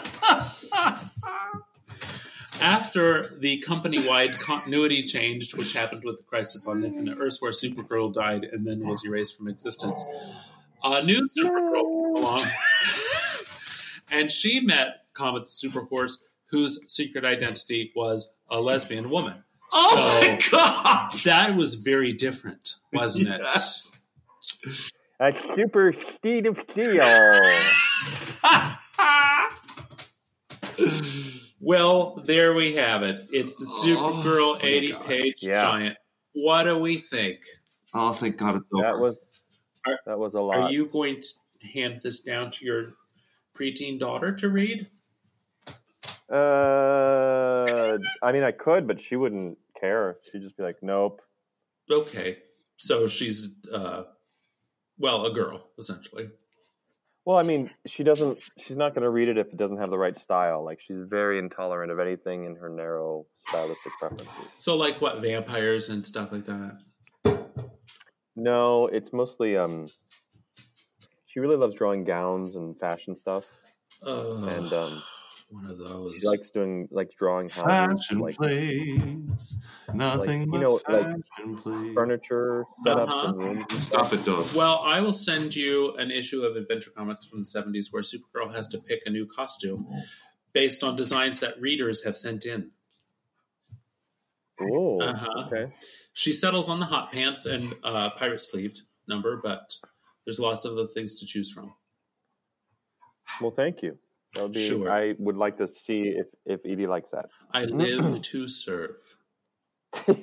A: after the company-wide continuity changed, which happened with the Crisis on Infinite Earths, where Supergirl died and then was erased from existence, a new Supergirl came along, and she met Comet the Superhorse, whose secret identity was a lesbian woman.
F: Oh
A: So-
F: my god!
A: That was very different, wasn't
F: Yes.
B: A super steed of steel.
A: it? Well, there we have it. It's the
F: Oh,
A: Supergirl
F: my
A: 80
F: God.
A: page
B: Yeah.
A: giant. What do we think?
F: oh, thank God it's over.
B: That was that was a lot.
A: Are you going to hand this down to your preteen daughter to read?
B: Uh, I mean, I could, but she wouldn't care. She'd just be like, "Nope."
A: Okay. So she's, uh, well, a girl, essentially.
B: Well, I mean, she doesn't. She's not going to read it if it doesn't have the right style. Like, she's very intolerant of anything in her narrow stylistic preferences.
A: So, like, what, vampires and stuff like that?
B: No, it's mostly um. She really loves drawing gowns and fashion stuff,
A: Oh,
B: and um,
A: one of those.
B: she likes doing like drawing houses,
F: Fashion
B: like
F: plates. Nothing
B: you
F: but
B: know, like,
F: plates.
B: furniture setups
A: Uh-huh.
B: and rooms. And stuff.
F: Stop it, dog.
A: Well, I will send you an issue of Adventure Comics from the 70s where Supergirl has to pick a new costume based on designs that readers have sent in.
B: Ooh,
A: Uh-huh.
B: okay.
A: She settles on the hot pants and uh, pirate sleeved number, but there's lots of other things to choose from.
B: Well, thank you. That would be.
A: Sure.
B: I would like to see if if Edie likes that.
A: I live to serve.
B: All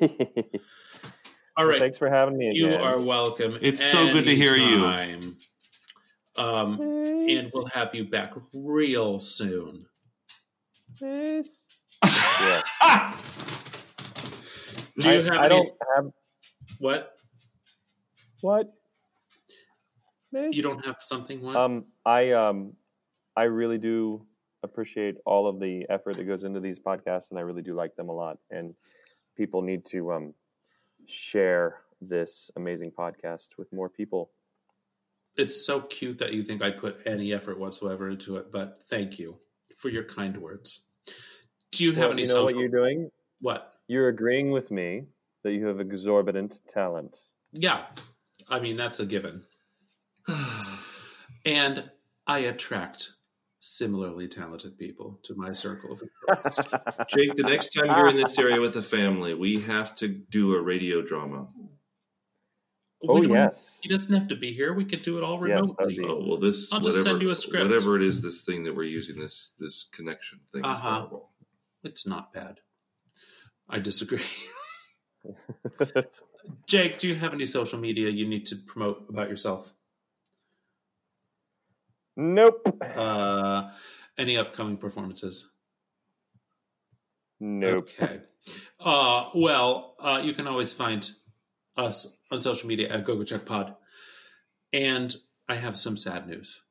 A: All right.
B: thanks for having me
A: You are welcome.
F: It's so good to hear you.
A: anytime. Um, and we'll have you back real soon.
B: Yeah.
A: Do you
B: I,
A: have
B: I
A: any?
B: don't have
A: What?
B: what.
A: You don't have something? What?
B: Um, I um, I really do appreciate all of the effort that goes into these podcasts, and I really do like them a lot. And people need to um, share this amazing podcast with more people.
A: it's so cute that you think I put any effort whatsoever into it, but thank you for your kind words. Do you have
B: Well,
A: any
B: you know what you're doing?
A: what?
B: You're agreeing with me that you have exorbitant talent.
A: Yeah, I mean that's a given. and I attract similarly talented people to my circle of influence.
F: Jake, the next time you're in this area with the family, we have to do a radio drama.
B: Oh
A: We
B: yes.
A: He doesn't have to be here. We could do it all
B: Yes,
A: remotely.
B: that'd be-
F: Oh well, this
A: I'll just
F: whatever,
A: send you a script.
F: Whatever it is, this thing that we're using, this this connection thing.
A: Uh-huh. It's not bad. I disagree. Jake, do you have any social media you need to promote about yourself?
B: Nope.
A: Uh, any upcoming performances?
B: Nope.
A: Okay. Uh, well, uh, you can always find us on social media at GoGo Check Pod. And I have some sad news.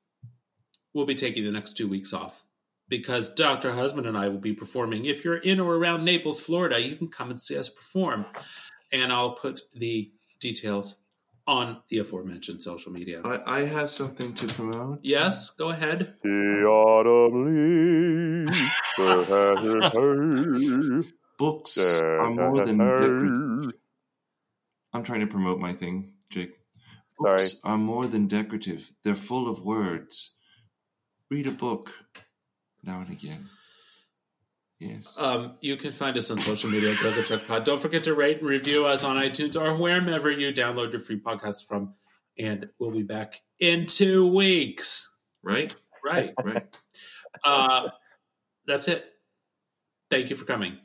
A: We'll be taking the next two weeks off because Dr. Husband and I will be performing. If you're in or around Naples, Florida, you can come and see us perform. And I'll put the details on the aforementioned social media.
C: I, I have something to promote.
A: Yes, go ahead.
B: The autumn leaves, the
C: Books are more than decorative. I'm trying to promote my thing, Jake. Books are more than decorative. They're full of words. Read a book now and again. Yes.
A: Um, you can find us on social media at GoGo Check Pod. Don't forget to rate and review us on iTunes or wherever you download your free podcasts from. And we'll be back in two weeks.
C: Right?
A: Right.
C: Right.
A: Uh, that's it. Thank you for coming.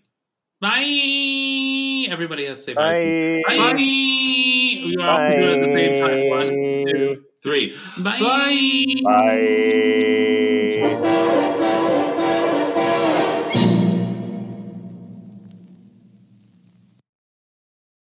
A: Bye. Everybody has to say bye.
B: Bye.
A: Bye. We all have to do it at the same time. One, two, three. Bye.
B: Bye.